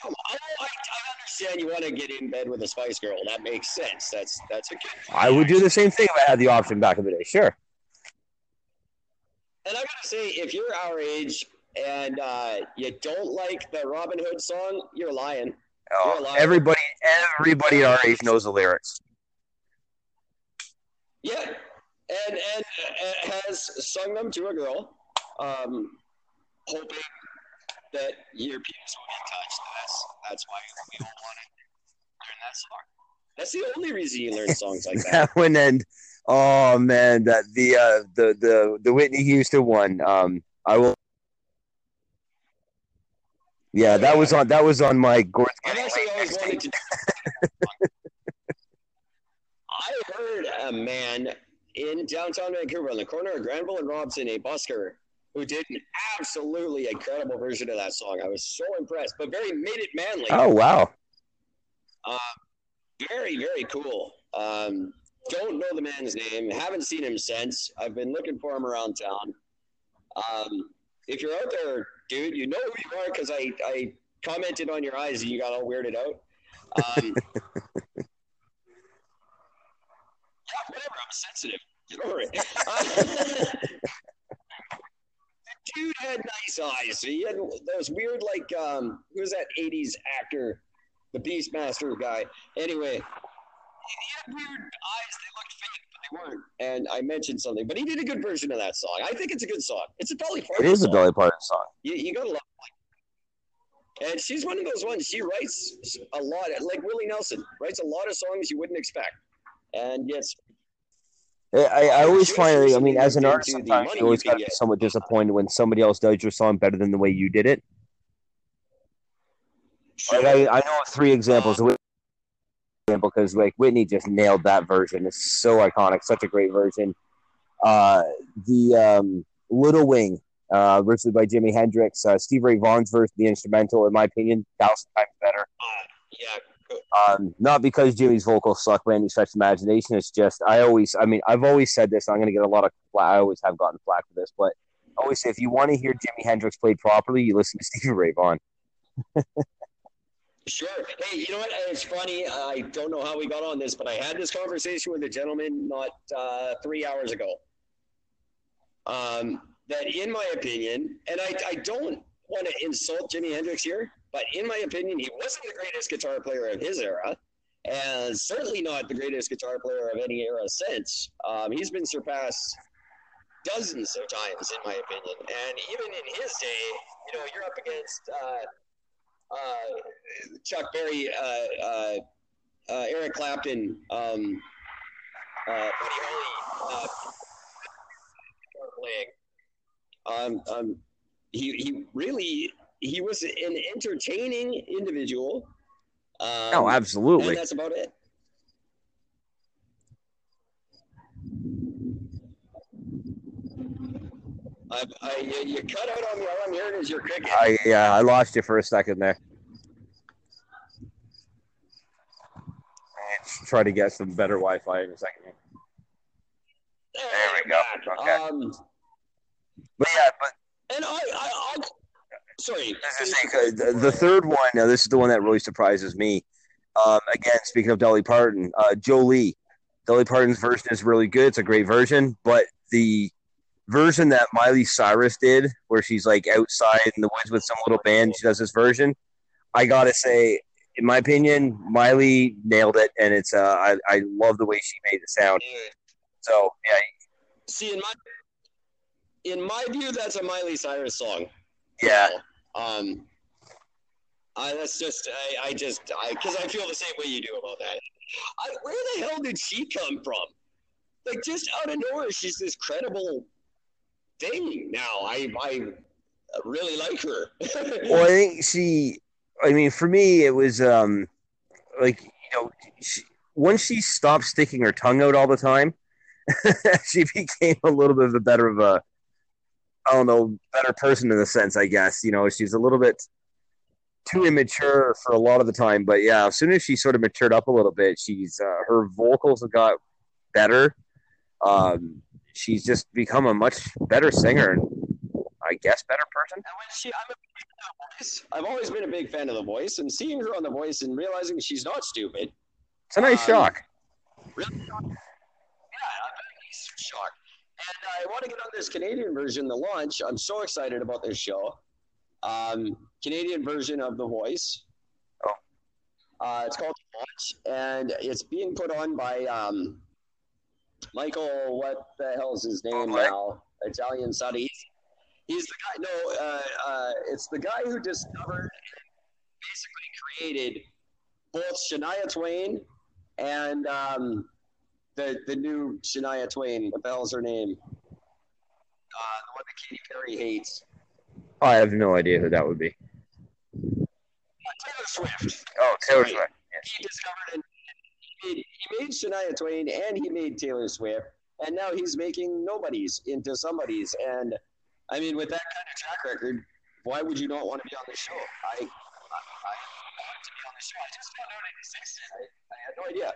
Come on, I, I, I understand you want to get in bed with a Spice Girl. That makes sense. That's that's a good. I would do the same thing if I had the option back in the day. Sure. And I gotta say, if you're our age and uh, you don't like the Robin Hood song, you're lying. Oh, liar. everybody, at our age knows the lyrics. Yeah, and and has sung them to a girl, um, hoping that your penis will get touched. That's that's why we all want to learn that song. That's the only reason you learn songs like *laughs* that. That one and oh man, that the uh, the the the Whitney Houston one. Um, I will. Yeah, that was on. That was on my Gord's I've actually always wanted to. *laughs* I heard a man in downtown Vancouver on the corner of Granville and Robson, a busker, who did an absolutely incredible version of that song. I was so impressed, but very made it manly. Oh wow! Uh, very, very cool. Um, don't know the man's name. Haven't seen him since. I've been looking for him around town. Um, if you're out there, dude, you know who you are because I, I commented on your eyes and you got all weirded out. Um, *laughs* yeah, whatever. I'm sensitive. Get over it. *laughs* Uh, dude had nice eyes. He had those weird, like, um, who was that 80s actor? The Beastmaster guy. Anyway, he had weird eyes. They looked fake, weren't. And I mentioned something, but he did a good version of that song. I think it's a good song. It's a Dolly It Parton is a. Dolly Parton song. You, you gotta love it. And she's one of those ones. She writes a lot, like Willie Nelson writes a lot of songs you wouldn't expect, and yes, I, I always find, I mean, as an artist, sometimes you always got to be get. somewhat disappointed when somebody else does your song better than the way you did it. Like I, I know three examples. Uh, of Example because like Whitney just nailed that version. It's so iconic, such a great version. Uh, the um, Little Wing, uh, originally by Jimi Hendrix. Uh, Steve Ray Vaughan's version, the instrumental, in my opinion, thousand times better. Yeah. Um, not because Jimi's vocals suck by any stretch of imagination. It's just I always, I mean, I've always said this. I'm going to get a lot of flack. I always have gotten flack for this, but I always say if you want to hear Jimi Hendrix played properly, you listen to *laughs* Stevie Ray Vaughan. *laughs* Sure. Hey, you know what? It's funny. I don't know how we got on this, but I had this conversation with a gentleman not uh, three hours ago. Um, that, in my opinion, and I, I don't want to insult Jimi Hendrix here, but in my opinion, he wasn't the greatest guitar player of his era, and certainly not the greatest guitar player of any era since. Um, he's been surpassed dozens of times, in my opinion. And even in his day, you know, you're up against. Uh, uh, Chuck Berry, uh, uh, uh, Eric Clapton, um, uh, Buddy Holly playing. Um, um, he, he really he was an entertaining individual. Um, oh, absolutely. And that's about it. I, I, you, you cut out on me. All I'm hearing is your cricket. I, yeah, I lost you for a second there. Try to get some better Wi-Fi in a second. There, we go. Okay. Um, But yeah, but and I, I, I sorry. This is the, the third one. Now, this is the one that really surprises me. Um, again, speaking of Dolly Parton, uh, Jolene. Dolly Parton's version is really good. It's a great version, but the version that Miley Cyrus did, where she's like outside in the woods with some little band, she does this version. I gotta say, in my opinion, Miley nailed it, and it's uh, I I love the way she made the sound. So yeah, See, in my in my view, that's a Miley Cyrus song. yeah, Um, I that's just I, I just I because I feel the same way you do about that. I, where the hell did she come from? Like just out of nowhere, she's this credible thing now. I I really like her. *laughs* well, I think she. I mean, for me, it was um, like you know, she, once she stopped sticking her tongue out all the time, *laughs* she became a little bit of a better of a, I don't know, better person in a sense. I guess you know, she's a little bit too immature for a lot of the time. But yeah, as soon as she sort of matured up a little bit, she's uh, her vocals have got better. Um, she's just become a much better singer I guess better person. She, I'm a big fan of the voice. I've always been a big fan of the voice, and seeing her on the voice and realizing she's not stupid. It's a nice Um, shock. Really shocked. Yeah, I'm very shocked. And I want to get on this Canadian version, the launch. I'm so excited about this show. Um, Canadian version of The Voice. Oh. Uh, it's called The Launch, and it's being put on by um, Michael. What the hell's his name Bublé? now? Italian Saudi. He's, the guy. No, uh, uh, it's the guy who discovered and basically created both Shania Twain and um, the the new Shania Twain. What the hell's her name? Uh, the one that Katy Perry hates. I have no idea who that would be. Uh, Taylor Swift. Oh, Taylor. Swift. He discovered and he made, he made Shania Twain and he made Taylor Swift, and now he's making nobodies into somebodies. And I mean, with that kind of track record, why would you not want to be on the show? I I, I want to be on the show. I just found out it existed. I, I had no idea.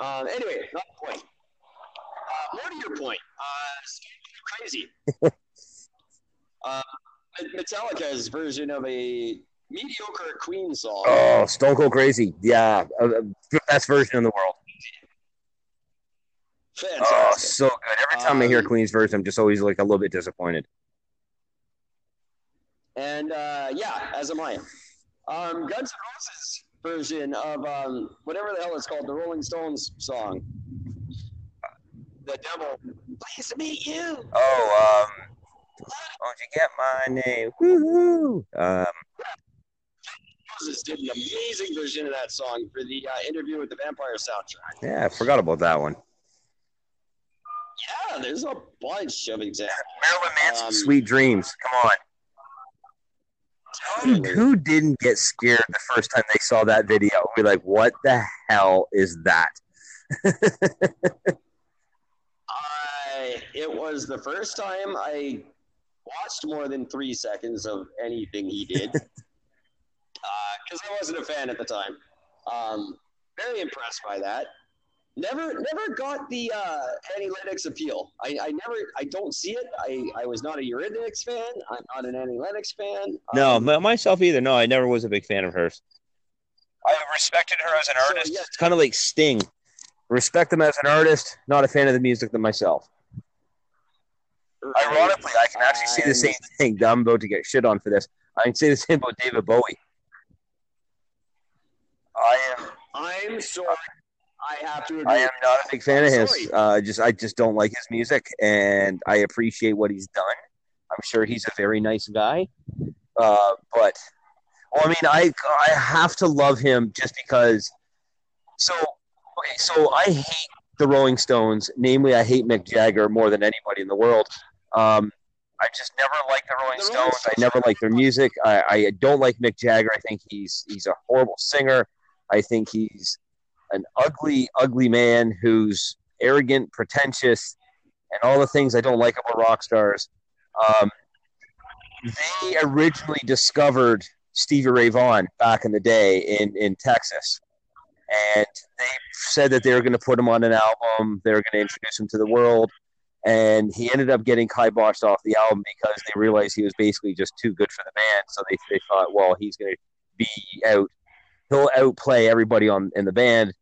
Um, anyway, not the point. Uh, more to your point, uh, crazy. *laughs* uh, Metallica's version of a mediocre Queen song. Oh, Stone Cold Crazy. Yeah, uh, uh, best version in the world. Oh, so good. Every time I hear Um, Queen's version, I'm just always like a little bit disappointed. And uh, yeah, as am I. Um, Guns N' Roses version of um, whatever the hell it's called, the Rolling Stones song. The devil. Pleased to meet you. Oh, um, won't you get my name? Woohoo! Um, Roses did an amazing version of that song for the uh, interview with the Vampire soundtrack. yeah, I forgot about that one. Yeah, there's a bunch of examples. Marilyn Manson, Um, Sweet Dreams. Come on. Who, who didn't get scared the first time they saw that video? Be like, what the hell is that? I, it was the first time I watched more than three seconds of anything he did *laughs* because I wasn't a fan at the time. Um, very impressed by that. Never, never got the uh, Annie Lennox appeal. I, I never, I don't see it. I, I was not a Eurythmics fan. I'm not an Annie Lennox fan. No, Um, myself either. No, I never was a big fan of hers. I respected her as an So, artist. yeah. It's kind of like Sting. Respect them as an artist, not a fan of the music than myself. Ironically, I can actually say the same thing. I'm about to get shit on for this. I can say the same about David Bowie. I am I'm sorry. I have to agree. I am not a big fan of his. Uh, just I just don't like his music, and I appreciate what he's done. I'm sure he's a very nice guy, uh, but well, I mean, I I have to love him just because. So okay, so I hate the Rolling Stones. Namely, I hate Mick Jagger more than anybody in the world. Um, I just never liked the Rolling The Rolling Stones. I never liked their music. I, I don't like Mick Jagger. I think he's he's a horrible singer. I think he's an ugly, ugly man who's arrogant, pretentious, and all the things I don't like about rock stars. Um, they originally discovered Stevie Ray Vaughan back in the day in, in Texas. And they said that they were going to put him on an album. They were going to introduce him to the world. And he ended up getting kiboshed off the album because they realized he was basically just too good for the band. So they, they thought, well, he's going to be out. He'll outplay everybody on in the band.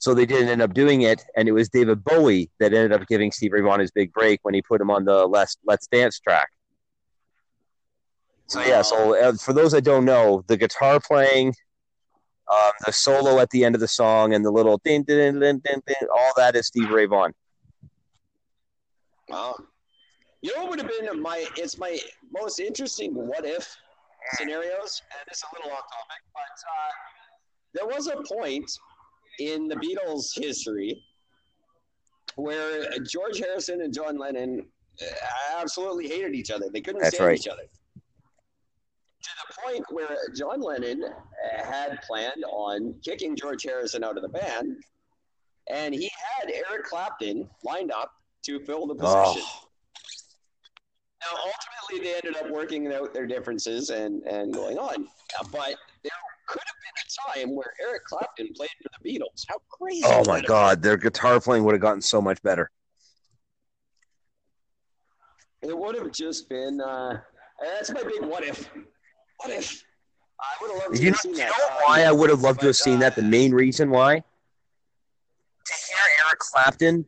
So they didn't end up doing it, and it was David Bowie that ended up giving Steve Ray Vaughan his big break when he put him on the Let's Let's Dance track. So yeah, so uh, for those that don't know, the guitar playing, um, the solo at the end of the song, and the little ding ding ding ding din, all that is Steve Ray Vaughan. Wow. You know what would have been my it's my most interesting what if scenarios, and it's a little off topic, but uh, there was a point in the Beatles' history where George Harrison and John Lennon uh, absolutely hated each other. They couldn't That's stand right. each other. To the point where John Lennon uh, had planned on kicking George Harrison out of the band, and he had Eric Clapton lined up to fill the position. Oh, Now, ultimately, they ended up working out their differences and, and going on. But there could have been a time where Eric Clapton played for the Beatles. How crazy! oh my that God, their guitar playing would have gotten so much better. It would have just been. Uh, that's my big what if. What if? I would have loved to You know, have seen you that. know why I would have loved to have but, seen that? uh, The main reason why? To hear Eric Clapton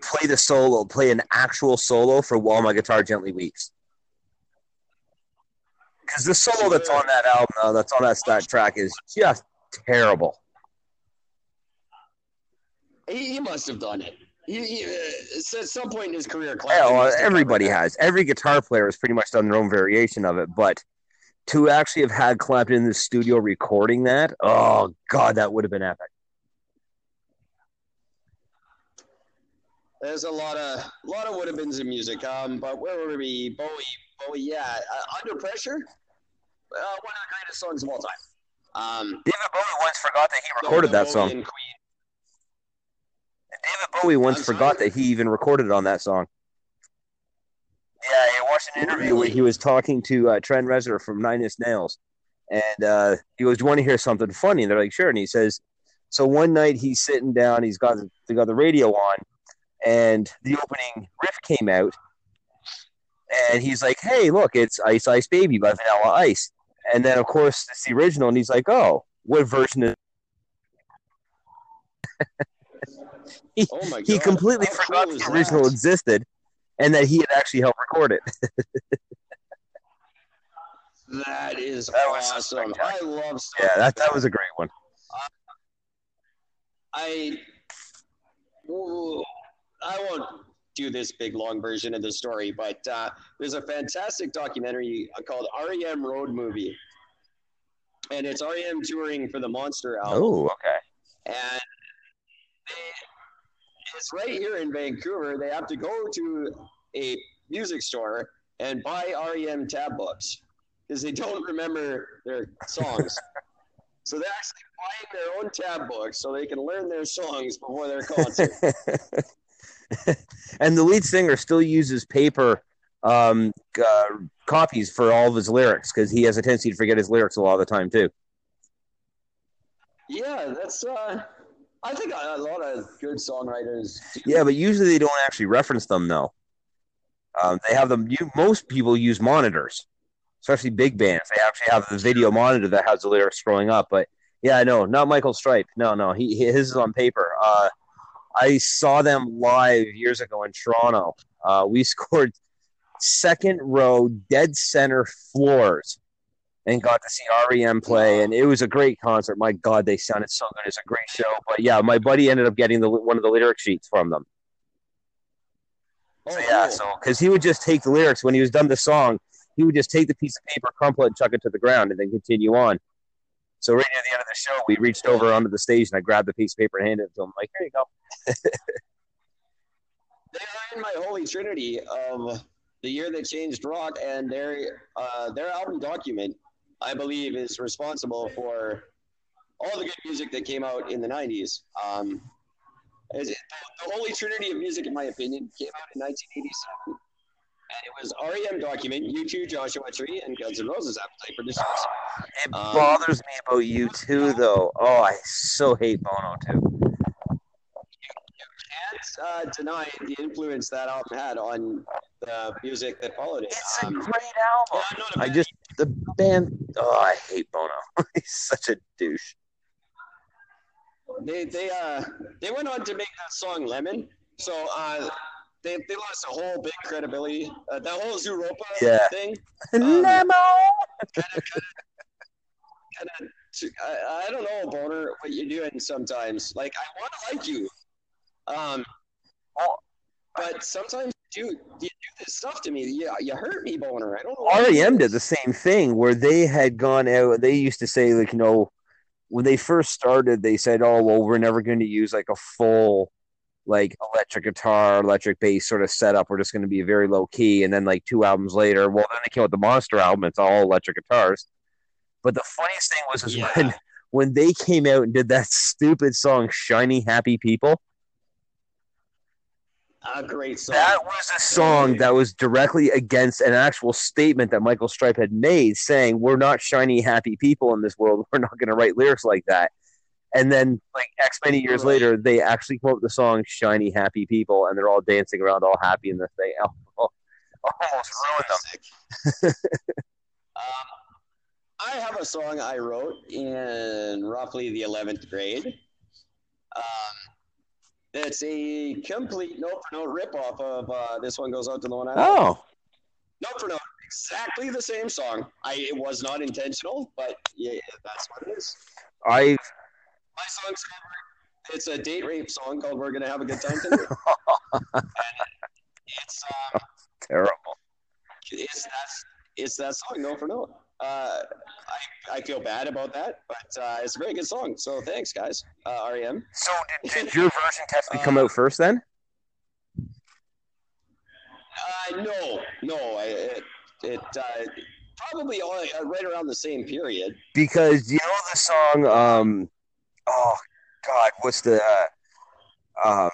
play the solo, play an actual solo for While My Guitar Gently Weeps. Because the solo that's on that album, uh, that's on that track, is just terrible. He, he must have done it. He, he, uh, at some point in his career, Yeah, well, everybody has. Every guitar player has pretty much done their own variation of it. But to actually have had Clapton in the studio recording that, oh god, that would have been epic. There's a lot of lot of would have beens in music. Um, but where were we? Bowie, Bowie, yeah. Uh, Under pressure, uh, one of the greatest songs of all time. Um, David Bowie once forgot that he recorded that song. David Bowie once I'm forgot sorry? that he even recorded on that song. Yeah, I watched an interview where he was talking to uh, Trent Reznor from Nine Inch Nails, and uh, he goes, "Do you want to hear something funny?" And they're like, "Sure." And he says, "So one night he's sitting down, he's got they got the radio on, and the opening riff came out, and he's like, "Hey, look, it's Ice Ice Baby by Vanilla Ice." And then of course it's the original, and he's like, "Oh, what version is?" *laughs* Oh my god! he completely How forgot cool the original that? existed and that he had actually helped record it. *laughs* That is That awesome. I love. stuff yeah, that that was a great one. I. I won't do this big long version of the story, but uh, there's a fantastic documentary called REM Road Movie, and it's REM touring for the Monster album. Oh, okay. and they, it's right here in Vancouver. They have to go to a music store and buy REM tab books because they don't remember their songs. *laughs* so they're actually buying their own tab books so they can learn their songs before their concert. *laughs* *laughs* and the lead singer still uses paper um, uh, copies for all of his lyrics because he has a tendency to forget his lyrics a lot of the time too. Yeah, that's. uh I think a, lot of good songwriters. do- Yeah, but usually they don't actually reference them though. Um, they have them. You, most people use monitors, especially big bands. They actually have the video monitor that has the lyrics scrolling up. But yeah, no, not Michael Stipe. No, no, he he- his is on paper. Uh, I saw them live years ago in Toronto. Uh, we *laughs* scored second row, dead center floors, and got to see REM play. And it was a great concert. My God, they sounded so good. It's a great show. But yeah, my buddy ended up getting the one of the lyric sheets from them. Oh, So yeah, cool. so because he would just take the lyrics when he was done the song, he would just take the piece of paper, crumple it, and chuck it to the ground, and then continue on. So right near the end of the show, we reached over onto the stage, and I grabbed the piece of paper and handed it to him. Like, here you go. *laughs* they are in my holy trinity of the year that changed rock, and their uh, their album document, I believe, is responsible for all the good music that came out in the '90s. Um, the, the holy trinity of music, in my opinion, came out in 1987, and it was REM document, U2, Joshua Tree, and Guns N' Roses appetite for Destruction. It Um, bothers me about you too, though. Oh, I so hate Bono too. You Can't uh, deny the influence that album had on the music that followed it. It's a Um, great album. I'm a I just the band. Oh, I hate Bono. *laughs* He's such a douche. They they uh they went on to make that song Lemon. So uh they, they lost a whole big credibility. Uh, that whole Zooropa Yeah. thing. Lemon. Kind of, I, I don't know, Boner, what you're doing sometimes. Like I want to like you, um, but sometimes you you do this stuff to me. You, you hurt me, Boner. I don't know. why you do REM did the same thing where they had gone out. They used to say, like, you know, when they first started, they said, oh, well, we're never going to use like a full, like, electric guitar, electric bass sort of setup. We're just going to be very low key. And then, like, two albums later, well, then they came out with the Monster album. It's all electric guitars. But the funniest thing was is Yeah. when *laughs* when they came out and did that stupid song, Shiny Happy People. A great song. That was a song that was directly against an actual statement that Michael Stipe had made, saying, "We're not shiny, happy people in this world. We're not going to write lyrics like that." And then, like X many years later, they actually quote the song "Shiny, Happy People," and they're all dancing around, all happy in the thing. *laughs* Almost ruined them. um, I have a song I wrote in roughly the 11th grade. Um, it's a complete note for note ripoff of uh, This One Goes Out to the One I Love. Oh, Note for note, exactly the same song. I It was not intentional, but yeah, that's what it is. I My song's called, it's a date rape song called We're Gonna Have a Good Time *laughs* Tonight. it's, um, terrible. it's that's it's that song no for note. Uh, I I feel bad about that, but uh, it's a very good song. So thanks, guys. Uh, REM. So, did, did your version technically come out first then? Uh, no, no, I, it it uh, probably all, uh, right around the same period. because you know the song um oh god what's the uh, um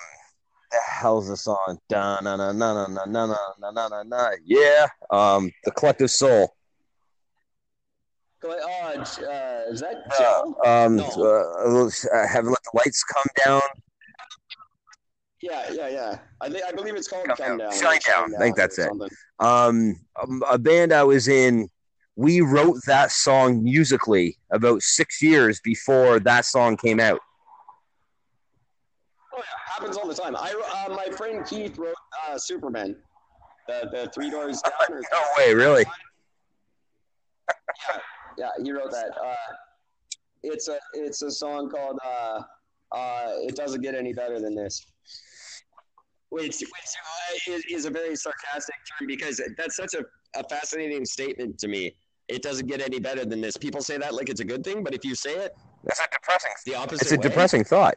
the hell's the song da na na na na na na na na na na yeah um the collective soul Go ahead. Uh, uh, is that uh, um No. uh, uh, have let the lights come down Yeah, yeah, yeah. I think I believe it's called Come Come, Down. Down. Shine Down. I think that's it. something. um um, a band i was in we wrote that song musically about six years before that song came out Oh yeah, happens all the time. I uh, my friend Keith wrote uh, Superman, the the three doors down. Or no way really yeah, yeah, he wrote that. Uh, it's a it's a song called uh, uh, "It Doesn't Get Any Better Than This," which which uh, is, is a very sarcastic term because that's such a, a fascinating statement to me. It doesn't get any better than this. People say that like it's a good thing, but if you say it that's a depressing the opposite, it's a way, depressing thought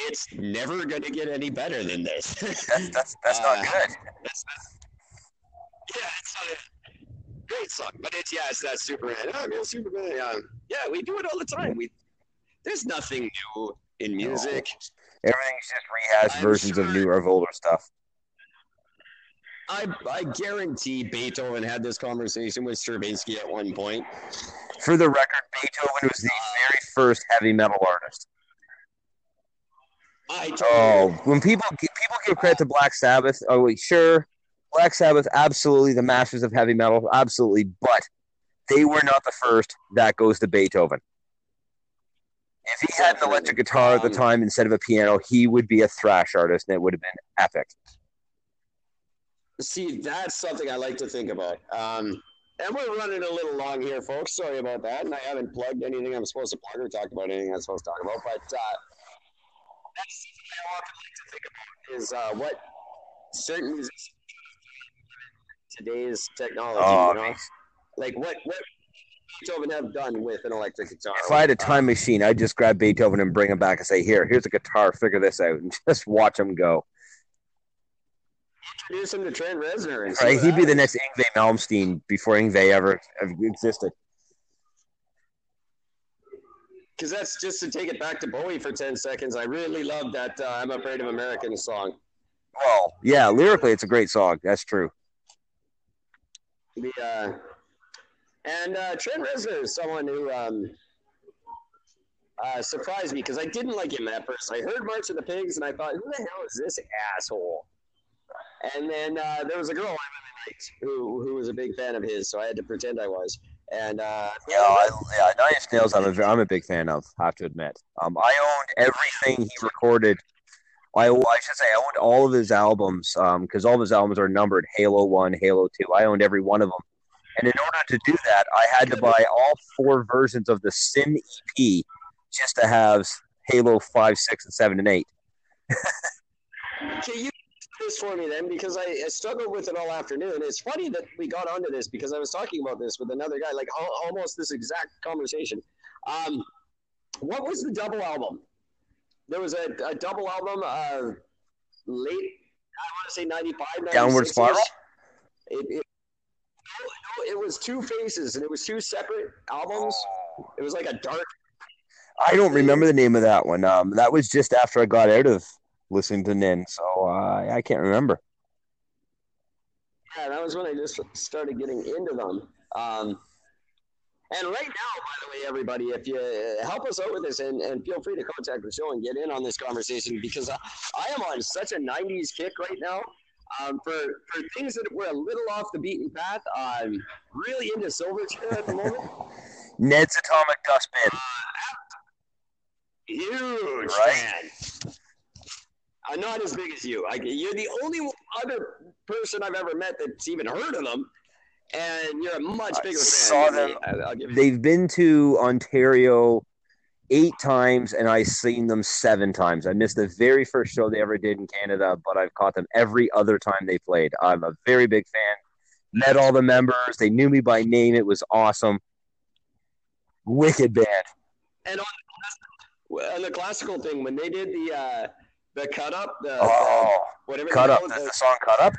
It's never going to get any better than this. *laughs* that's that's, that's *laughs* not Uh, good That's, that's, yeah, it's not a great song, but it's yeah, it's that Superman. Oh, man, Superman. Yeah, yeah, we do it all the time. We there's nothing new in music. Everything's just rehashed I'm versions of sure- new of older stuff. I, I guarantee Beethoven had this conversation with Stravinsky at one point. For the record, Beethoven was the uh, very first heavy metal artist. I Oh, when people people give credit to Black Sabbath, oh wait, sure, Black Sabbath, absolutely the masters of heavy metal, absolutely, but they were not the first. That goes to Beethoven. If he had an electric guitar at the time instead of a piano, he would be a thrash artist, and it would have been epic. See, that's something I like to think about. Um, and we're running a little long here, folks. Sorry about that. And I haven't plugged anything I'm supposed to plug or talked about anything I'm supposed to talk about. But uh, that's something I often like to think about is uh, what certain musicians today's technology. Oh, you know? Like what what Beethoven have done with an electric guitar. If I had a time machine, I'd just grab Beethoven and bring him back and say, "Here, here's a guitar. Figure this out," *laughs* and just watch him go. Introduce him to Trent Reznor and Right? He'd be the next Yngwie Malmsteen before Yngwie ever existed. Because that's just to take it back to Bowie for 10 seconds. I really love that uh, I'm Afraid of Americans song. Well, yeah, lyrically, it's a great song. That's true. The, uh, and uh, Trent Reznor is someone who um, uh, surprised me because I didn't like him at first. I heard March of the Pigs and I thought, who the hell is this asshole? And then uh, there was a girl I really liked who, who was a big fan of his, so I had to pretend I was. And uh, Yeah, I, yeah, Nine Nails. I'm a, I'm a big fan of. I have to admit. Um, I owned everything he recorded. I, I should say I owned all of his albums because all of his albums are numbered Halo One, Halo Two. I owned every one of them, and in order to do that, I had to buy all four versions of the Sin EP just to have Halo Five, Six, and Seven and Eight. Can you this for me then? Because I, I struggled with it all afternoon. It's funny that we got onto this because I was talking about this with another guy, like al- almost this exact conversation. Um, what was the double album? There was a, a double album, uh, late, I want to say 95, Downward Spiral? It, it, no, no, it was two faces and it was two separate albums. It was like a dark I don't remember the name of that one. Um, that was just after I got out of listening to Nin, so uh, I can't remember. Yeah, that was when I just started getting into them. Um, and right now, by the way, everybody, if you help us out with this and, and feel free to contact the show and get in on this conversation because I, I am on such a 90s kick right now. Um, for, for things that were a little off the beaten path, I'm really into Silverchair at the moment. *laughs* Ned's Atomic Dustbin. Huge Right. fan. I'm not as big as you. I, you're the only other person I've ever met that's even heard of them, and you're a much I bigger fan. saw me. them. I, will. They've been to Ontario eight times, and I've seen them seven times. I missed the very first show they ever did in Canada, but I've caught them every other time they played. I'm a very big fan. Met all the members. They knew me by name. It was awesome. Wicked band. And on, on the classical thing, when they did the uh, the cut up, the, the Oh, whatever cut up. call it, Is the- the song cut up?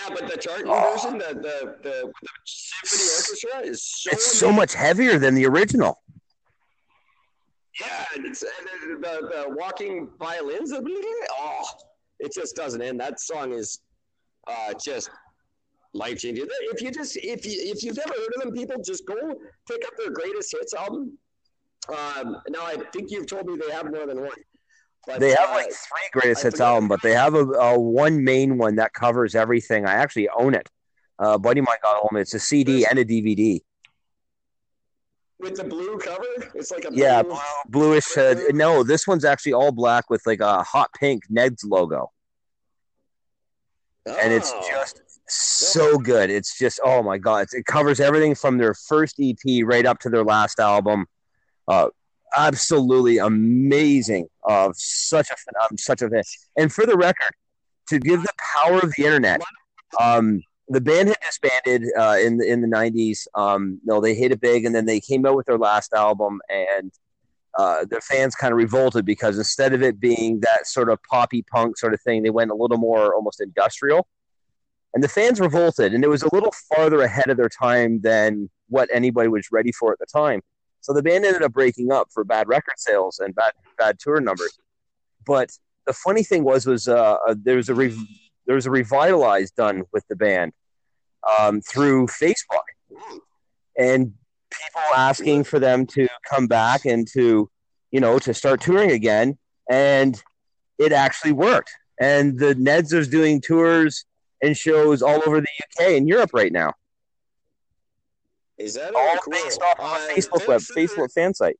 yeah, but the charting Oh. version, the the the, the symphony orchestra is so It's so much heavier than the original. Yeah, and it's, and the, the, the walking violins. Oh, it just doesn't end. That song is uh, just life changing. If you just if you if you've never heard of them, people just go pick up their greatest hits album. Um, now I think you've told me they have more than one. But, They have uh, like three greatest hits album, but they have a, a one main one that covers everything. I actually own it. Uh, buddy mine got home. It's a CD and a DVD. with the blue cover. It's like a Yeah, blue, blue, bluish. Uh, no, this one's actually all black with like a hot pink Ned's logo, and it's Oh. just so good. It's just oh my god, it's, it covers everything from their first EP right up to their last album. Uh, absolutely amazing. of such a such a fan. And for the record, to give the power of the internet, um, the band had disbanded uh, in the in the nineties. Um, no, they hit it big, and then they came out with their last album, and uh, their fans kind of revolted because instead of it being that sort of poppy punk sort of thing, they went a little more almost industrial. And the fans revolted, and it was a little farther ahead of their time than what anybody was ready for at the time. So the band ended up breaking up for bad record sales and bad bad tour numbers. But the funny thing was was uh, uh, there was a there there was a revitalize done with the band um, through Facebook, and people asking for them to come back and to, you know, to start touring again, and it actually worked. And the Neds is doing tours and shows all over the UK and Europe right now, Is that all cool? based off of Uh, a Facebook web, Facebook fan site.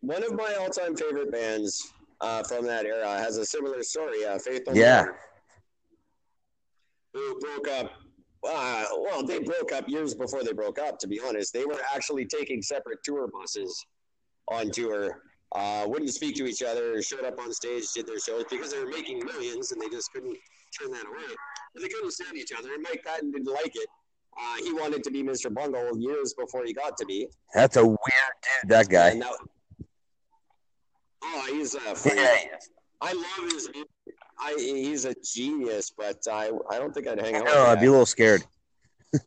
One of my all-time favorite bands uh, from that era has a similar story. Uh, Faith No Yeah. More, who broke up. Uh, well, they broke up years before they broke up. To be honest, they were actually taking separate tour buses on tour. Uh, wouldn't speak to each other. Showed up on stage, did their shows because they were making millions, and they just couldn't turn that away. But they couldn't stand each other. And Mike Patton didn't like it. Uh, he wanted to be Mr. Bungle years before he got to be. That's a weird dude, that guy. That- oh, he's a freak. Yeah, I love his music. I he's a genius, but I I don't think I'd hang out. with I'd that. be a little scared. *laughs*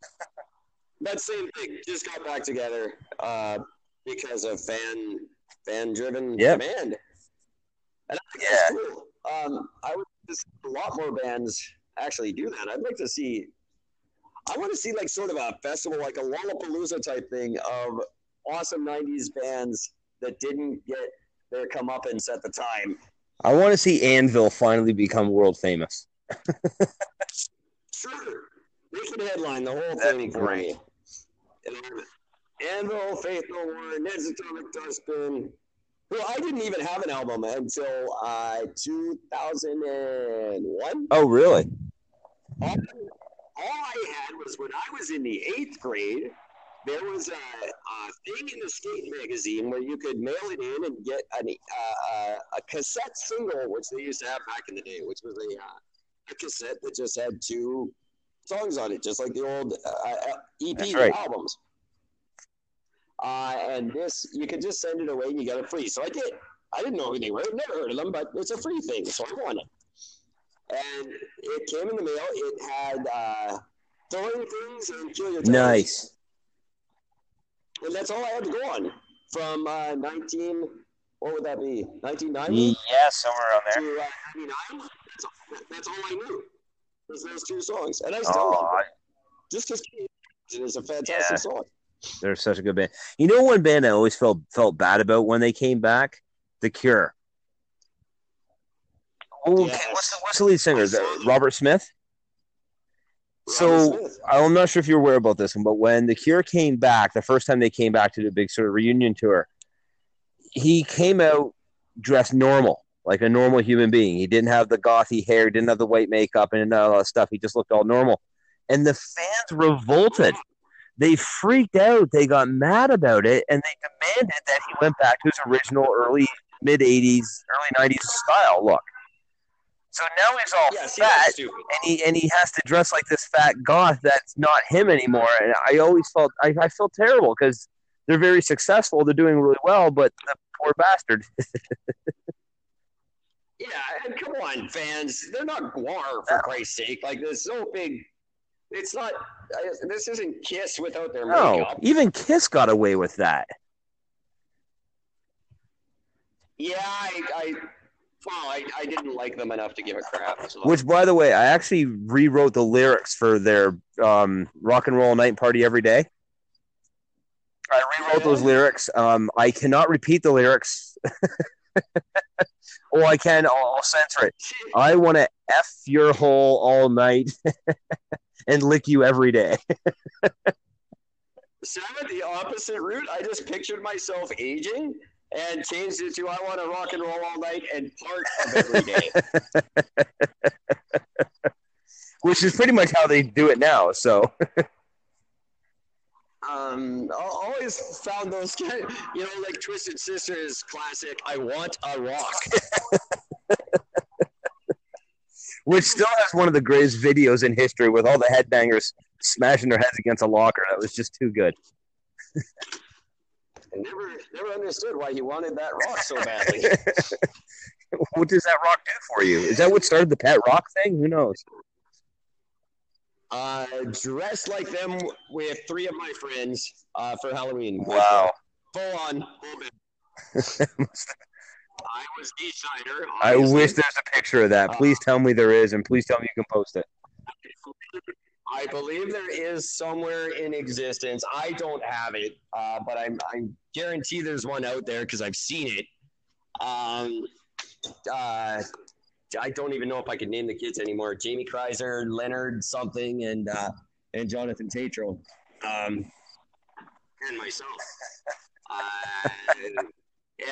But same thing, just got back together uh, because of fan fan driven Yep. demand. And I think Yeah. that's cool. Um, I would just a lot more bands actually do that. I'd like to see. I want to see like sort of a festival, like a Lollapalooza type thing of awesome '90s bands that didn't get their comeuppance at the time. I want to see Anvil finally become world famous. *laughs* Sure. They can headline the whole That'd thing for me. Anvil, Faith No More, Ned's Atomic Dustbin. Well, I didn't even have an album until uh, 2001. Oh, really? All, all I had was when I was in the eighth grade, there was a, a thing in the skate magazine where you could mail it in and get an, uh, uh, a cassette single, which they used to have back in the day, which was a, uh, a cassette that just had two songs on it, just like the old uh, EP That's right. albums. Uh, and this, you could just send it away and you got it free. So I did. I didn't know who they were, never heard of them, but it's a free thing, so I won it. And it came in the mail. It had uh, throwing things and kill your toes. Nice. And that's all I had to go on from uh, 19. What would that be? 1990 Yeah, somewhere around there. to uh, 99. That's all, that's all I knew. Was those two songs, and I still Oh, love I- Just because it is a fantastic Yeah. song. they're such a good band. You know, one band I always felt felt bad about when they came back, The Cure. Oh, Yes. what's the what's the lead singer? Robert Smith. So I'm not sure if you're aware about this one, but when The Cure came back, the first time they came back to do a big sort of reunion tour, he came out dressed normal, like a normal human being. He didn't have the gothy hair, didn't have the white makeup, and all that stuff. He just looked all normal. And the fans revolted. They freaked out. They got mad about it, and they demanded that he went back to his original early mid '80s, early '90s style look. So now he's all yeah, fat and he and he has to dress like this fat goth that's not him anymore. And I always felt I, I felt terrible because they're very successful, they're doing really well, but the poor bastard. *laughs* Yeah, and come on, fans. They're not GWAR, for Christ's sake. Like, there's no big. It's not. This isn't Kiss without their No, makeup. even Kiss got away with that. Yeah, I. I well, I, I didn't like them enough to give a crap. So. Which, by the way, I actually rewrote the lyrics for their um, "Rock and Roll Night Party Every Day." I rewrote those lyrics. Um, I cannot repeat the lyrics. *laughs* oh, I can. I'll, I'll censor it. I want to f your hole all night *laughs* and lick you every day. So I went the opposite route. I just pictured myself aging and changed it to I want to rock and roll all night and part *laughs* of every day. *laughs* which is pretty much how they do it now. So *laughs* um, I always found those, kind of- you know, like Twisted Sisters classic. I want a rock. which still has one of the greatest videos in history with all the headbangers smashing their heads against a locker. That was just too good. I never, never understood why he wanted that rock so *laughs* badly. *laughs* what does that rock do for you? Is that what started the pet rock thing? Who knows? Uh, dressed like them with three of my friends uh, for Halloween. Wow. Full on. *laughs* I was Snider. I wish there's a picture of that. Please tell me there is, and please tell me you can post it. I believe there is somewhere in existence. I don't have it, uh, but I'm I guarantee there's one out there because I've seen it. Um, uh, I don't even know if I can name the kids anymore. Jamie Kreiser, Leonard something, and uh, and Jonathan Tatro, um, and myself. Uh,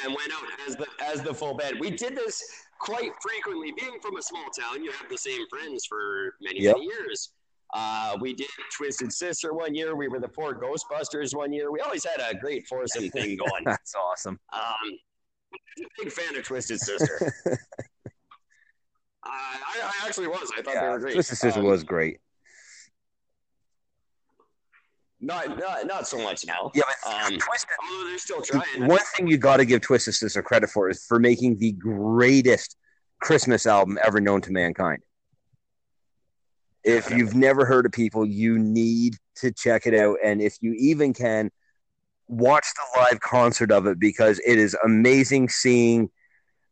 and went out as the as the full bed. We did this quite frequently. Being from a small town, you have the same friends for many Yep. many years. Uh, we did Twisted Sister one year. We were the four Ghostbusters one year. We always had a great foursome thing *laughs* going. That's awesome. Um, big fan of Twisted Sister. uh, *laughs* I, I actually was. I thought they were great. Twisted Sister Um, was great. not, not not so much now. Yeah, but Um, Twisted. although they're still trying. One thing you got to give Twisted Sister credit for is for making the greatest Christmas album ever known to mankind. If you've never heard of people, you need to check it out. And if you even can, watch the live concert of it because it is amazing seeing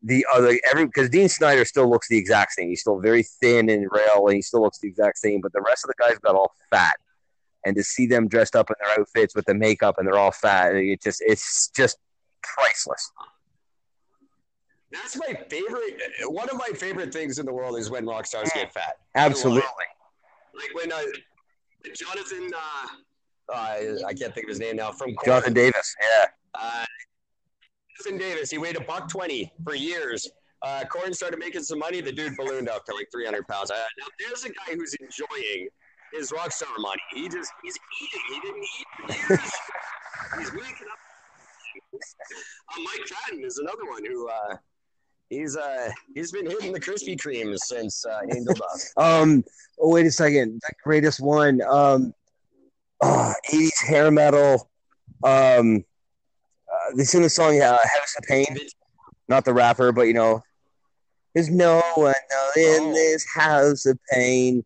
the other every because Dee Snider still looks the exact same. He's still very thin and rail, and he still looks the exact same. But the rest of the guys got all fat, and to see them dressed up in their outfits with the makeup and they're all fat, it just it's just priceless. That's my favorite. One of my favorite things in the world is when rock stars get fat. Absolutely. Like when uh, Jonathan, uh, uh, I can't think of his name now, from Korn, Jonathan Davis, yeah. Uh, Jonathan Davis, he weighed a buck twenty for years. Uh, Korn started making some money. The dude ballooned up to like three hundred pounds. Uh, now there's a guy who's enjoying his rock star money. He just he's eating. He didn't eat for years. *laughs* he's waking up. Uh, Mike Patton is another one who uh, he's uh, he's been hitting the Krispy Kremes since uh, Angel Dust. *laughs* Um, oh wait a second, the greatest one. Um, oh, 80s hair metal. Um, uh, they sing the song uh, "House of Pain." Not the rapper, but you know, there's no one in Oh. this house of pain.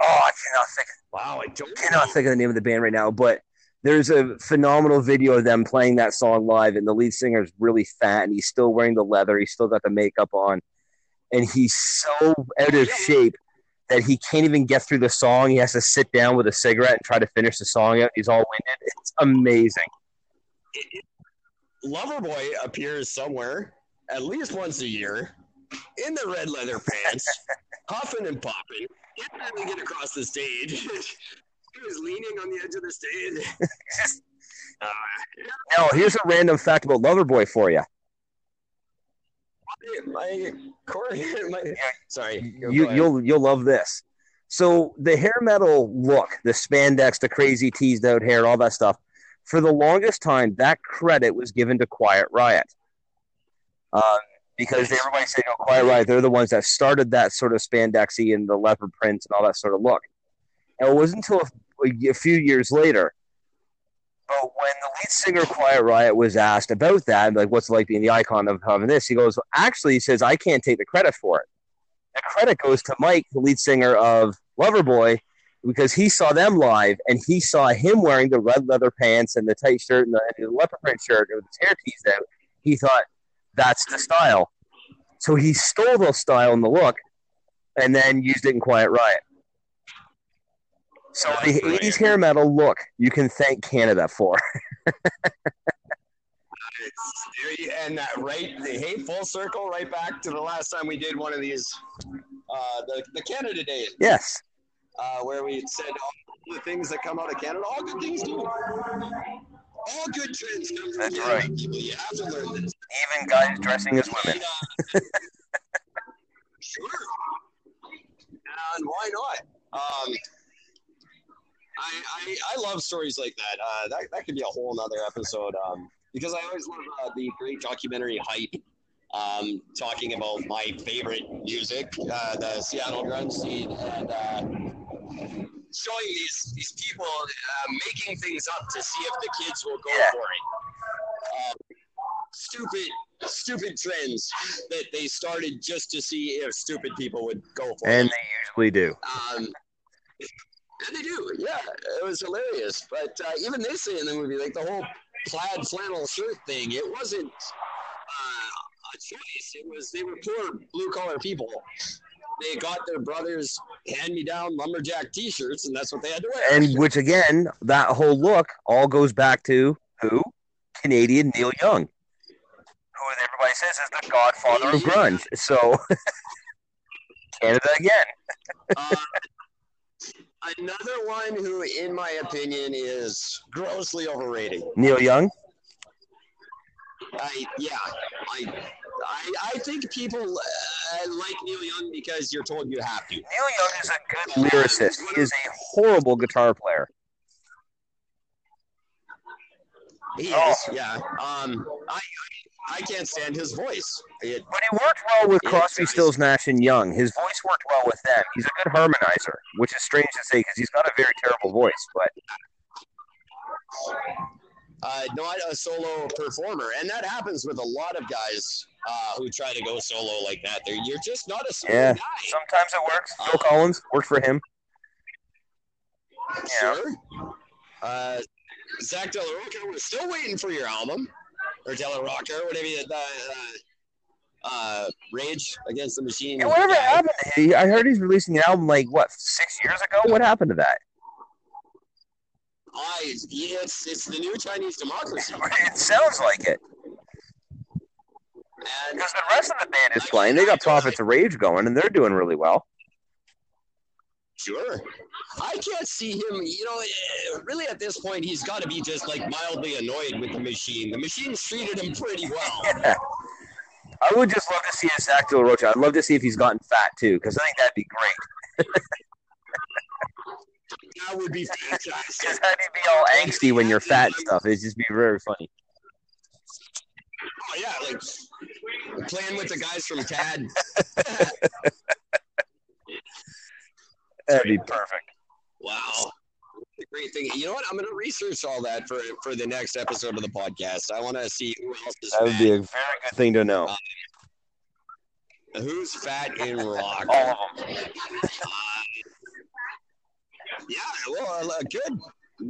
Oh, I cannot think. Wow, I don't cannot think of the name of the band right now, but there's a phenomenal video of them playing that song live, and the lead singer is really fat, and he's still wearing the leather, he's still got the makeup on, and he's so out of shape that he can't even get through the song. He has to sit down with a cigarette and try to finish the song out. He's all winded. It's amazing. Loverboy appears somewhere at least once a year in the red leather pants, *laughs* huffing and popping. Can't really get across the stage. *laughs* he was leaning on the edge of the stage. *laughs* Uh, Now, here's a random fact about Loverboy for you. my Corey, my, sorry, you ahead. you'll you'll love this. So the hair metal look, the spandex, the crazy teased out hair, all that stuff. For the longest time, that credit was given to Quiet Riot, um, because everybody said, "Oh, Quiet Riot, they're the ones that started that sort of spandexy and the leopard prints and all that sort of look." And it wasn't until a, few years later, but when the lead singer Quiet Riot was asked about that, like, "What's it like being the icon of having this?" He goes, "Actually, he says I can't take the credit for it." the credit goes to Mike, the lead singer of Loverboy, because he saw them live and he saw him wearing the red leather pants and the tight shirt and the, and the leopard print shirt with his hair teased out. He thought that's the style. So he stole the style and the look and then used it in Quiet Riot. So the brilliant. 80s hair metal look, you can thank Canada for. *laughs* And that right, the hey, full circle, right back to the last time we did one of these, uh, the the Canada Day, Yes. uh, where we said all the things that come out of Canada, all good things do. All good trends come from That's Canada. right. People, you have to learn this. Even guys dressing as women. And, uh, *laughs* sure. And why not? Um, I, I I love stories like that. Uh, that that could be a whole nother episode. Um, because I always love uh, the great documentary hype. Um, talking about my favorite music, uh, the Seattle grunge scene, and uh, showing these these people uh, making things up to see if the kids will go Yeah. for it. Um, stupid, stupid trends that they started just to see if stupid people would go for And it. they usually do. Um, and they do, yeah. It was hilarious. But uh, even they say in the movie, like the whole plaid flannel shirt thing, it wasn't a choice. It was they were poor blue collar people. They got their brothers hand me down lumberjack T-shirts, and that's what they had to wear. And which again, that whole look all goes back to who? Canadian Neil Young, who everybody says is the godfather of grunge. So *laughs* Canada again. Uh, another one who, in my opinion, is grossly overrated. Neil Young. I yeah, I I, I think people uh, like Neil Young because you're told you have to. Neil Young is a good lyricist. He is a horrible guitar player. He Oh. is, yeah. Um, I I can't stand his voice. It, But he worked well with Crosby. Stills, Nash, and Young. His voice worked well with them. He's a good harmonizer, which is strange to say because he's got a very terrible voice. But uh, not a solo performer, and that happens with a lot of guys uh, who try to go solo like that. They're, you're just not a solo Yeah. guy. sometimes it works. Phil Collins worked for him. Yeah. Sure. Uh, Zack De La we're still waiting for your album, or De La Rocha, or whatever you, uh, uh, uh, Rage Against the Machine. Yeah, whatever happened? to him? I heard he's releasing an album like what six years ago. What happened to that? I, it's it's the new Chinese democracy, *laughs* It sounds like it because the rest of the band is playing. They got Prophets of Rage going, and they're doing really well. Sure. I can't see him, you know, eh, really at this point, he's got to be just like mildly annoyed with the machine. The machine's treated him pretty well. Yeah. *laughs* I would just love to see his La Rocha. I'd love to see if he's gotten fat too, because I think that'd be great. *laughs* That would be Because fantastic. do you be all angsty when you're fat and stuff? It'd just be very funny. Oh, yeah, like playing with the guys from CAD. *laughs* That'd be perfect. Wow. The great thing. You know what? I'm going to research all that for, for the next episode of the podcast. I want to see who else is That would fat. be a very good thing to know. Who's fat in rock? All of them. Uh, yeah, well, uh, good.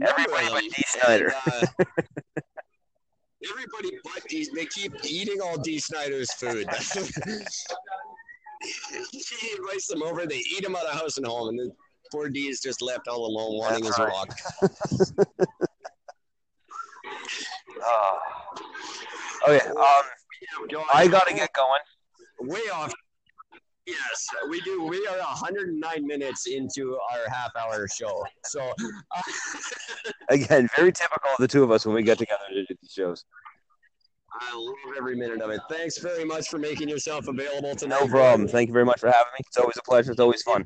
Everybody but them. Dee Snider. And, uh, *laughs* everybody but Dee. They keep eating all Dee Snider's food. *laughs* he invites them over. They eat him out of house and home, and then poor Dee is just left all alone, wanting That's his right. rock. Oh. *laughs* Okay. Um, I gotta get going. way off. Yes, we do. We are 109 minutes into our half-hour show. So, uh, *laughs* Again, very typical of the two of us when we get together to do these shows. I love every minute of it. Thanks very much for making yourself available tonight. No problem. Thank you very much for having me. It's always a pleasure. It's always fun.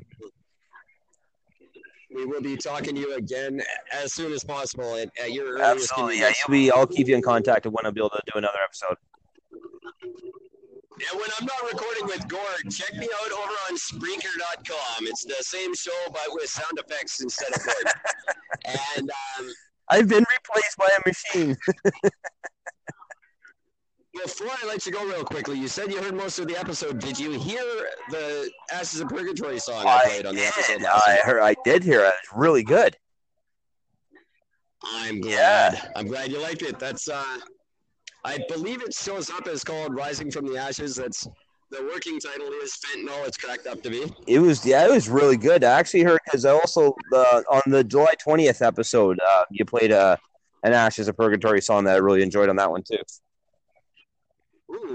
We will be talking to you again as soon as possible at, at your earliest Absolutely. Yeah, convenience. you'll be. I'll keep you in contact when I'll be able to do another episode. And when I'm not recording with Gord, check me out over on Spreaker.com. It's the same show, but with sound effects instead of Gord. *laughs* and um, I've been replaced by a machine. *laughs* before I let you go real quickly, you said you heard most of the episode. Did you hear the Ashes of Purgatory song I, played on the episode last I week? heard. I did hear it. It's really good. I'm Yeah. glad. I'm glad you liked it. That's uh I believe it shows up as called Rising from the Ashes. That's the working title is Fentanyl. It's cracked up to be. It was. Yeah, it was really good. I actually heard because I also uh, on the July twentieth episode, uh, you played uh, an Ashes of Purgatory song that I really enjoyed on that one too.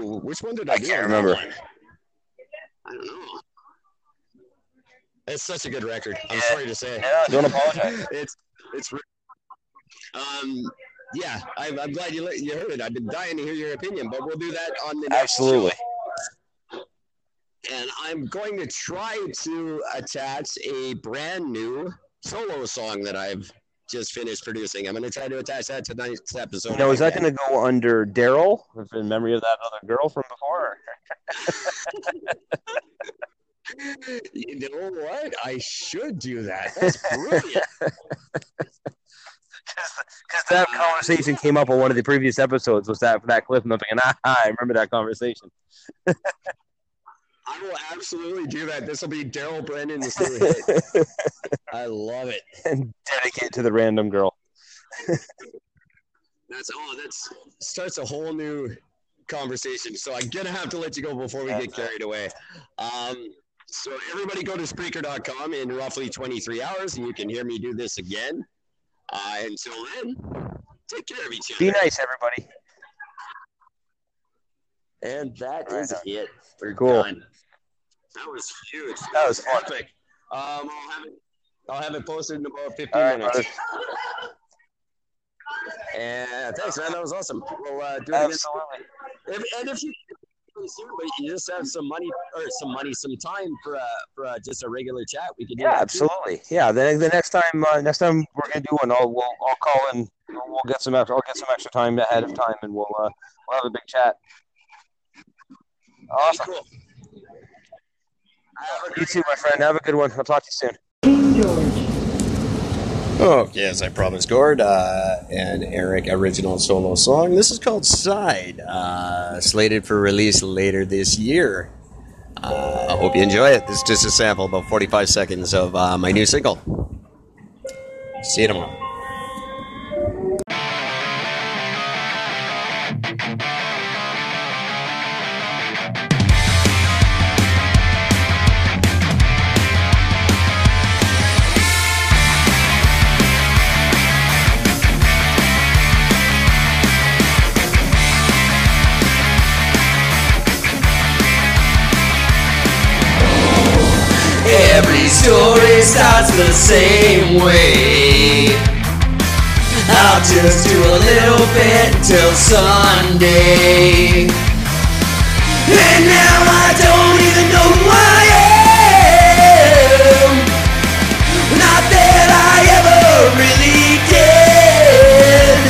Ooh, which one did I, I do can't on remember. I don't know. It's such a good record. I'm Yeah. sorry to say. Yeah, don't apologize. it's it's re- um yeah. I, I'm glad you li- you heard it. I've been dying to hear your opinion, but we'll do that on the next show. Absolutely. and I'm going to try to attach a brand new solo song that I've just finished producing. I'm going to try to attach that to tonight's episode. Now, is that going to go under Daryl in memory of that other girl from before? *laughs* You know what? I should do that. That's brilliant. *laughs* Because that *laughs* conversation came up on one of the previous episodes. Was that for that clip? And I'm thinking, ah, I remember that conversation. I will absolutely do that. This will be Daryl Brennan's new hit. I love it. And dedicate to the random girl. That's oh, that's starts a whole new conversation, so I'm gonna have to let you go before we get carried away. Um, so everybody go to Spreaker.com in roughly 23 hours, and you can hear me do this again. Uh, until then, take care of each other. Be nice, everybody. And that Right is on. it. We're Cool. done. That was huge. That was epic. Um, I'll have it. I'll have it posted in about 15 All right, minutes. And thanks, man. That was awesome. We'll uh, do it again. If, and if you but you just have some money or some money, some time for uh, for uh, just a regular chat, we can do Yeah, that too. absolutely. Yeah, the, the next time, uh, next time we're gonna do one, I'll we'll, I'll call and we'll we'll get some extra, I'll get some extra time ahead of time, and we'll uh, we'll have a big chat. Awesome. Cool. You too, my friend. Have a good one. I'll talk to you soon. King George. Okay, as I promised, Gord, uh, and Eric original solo song. This is called Side, uh, slated for release later this year. Uh, I hope you enjoy it. This is just a sample, about 45 seconds of uh, my new single. See you tomorrow. Story starts the same way. I'll just do a little bit till Sunday. And now I don't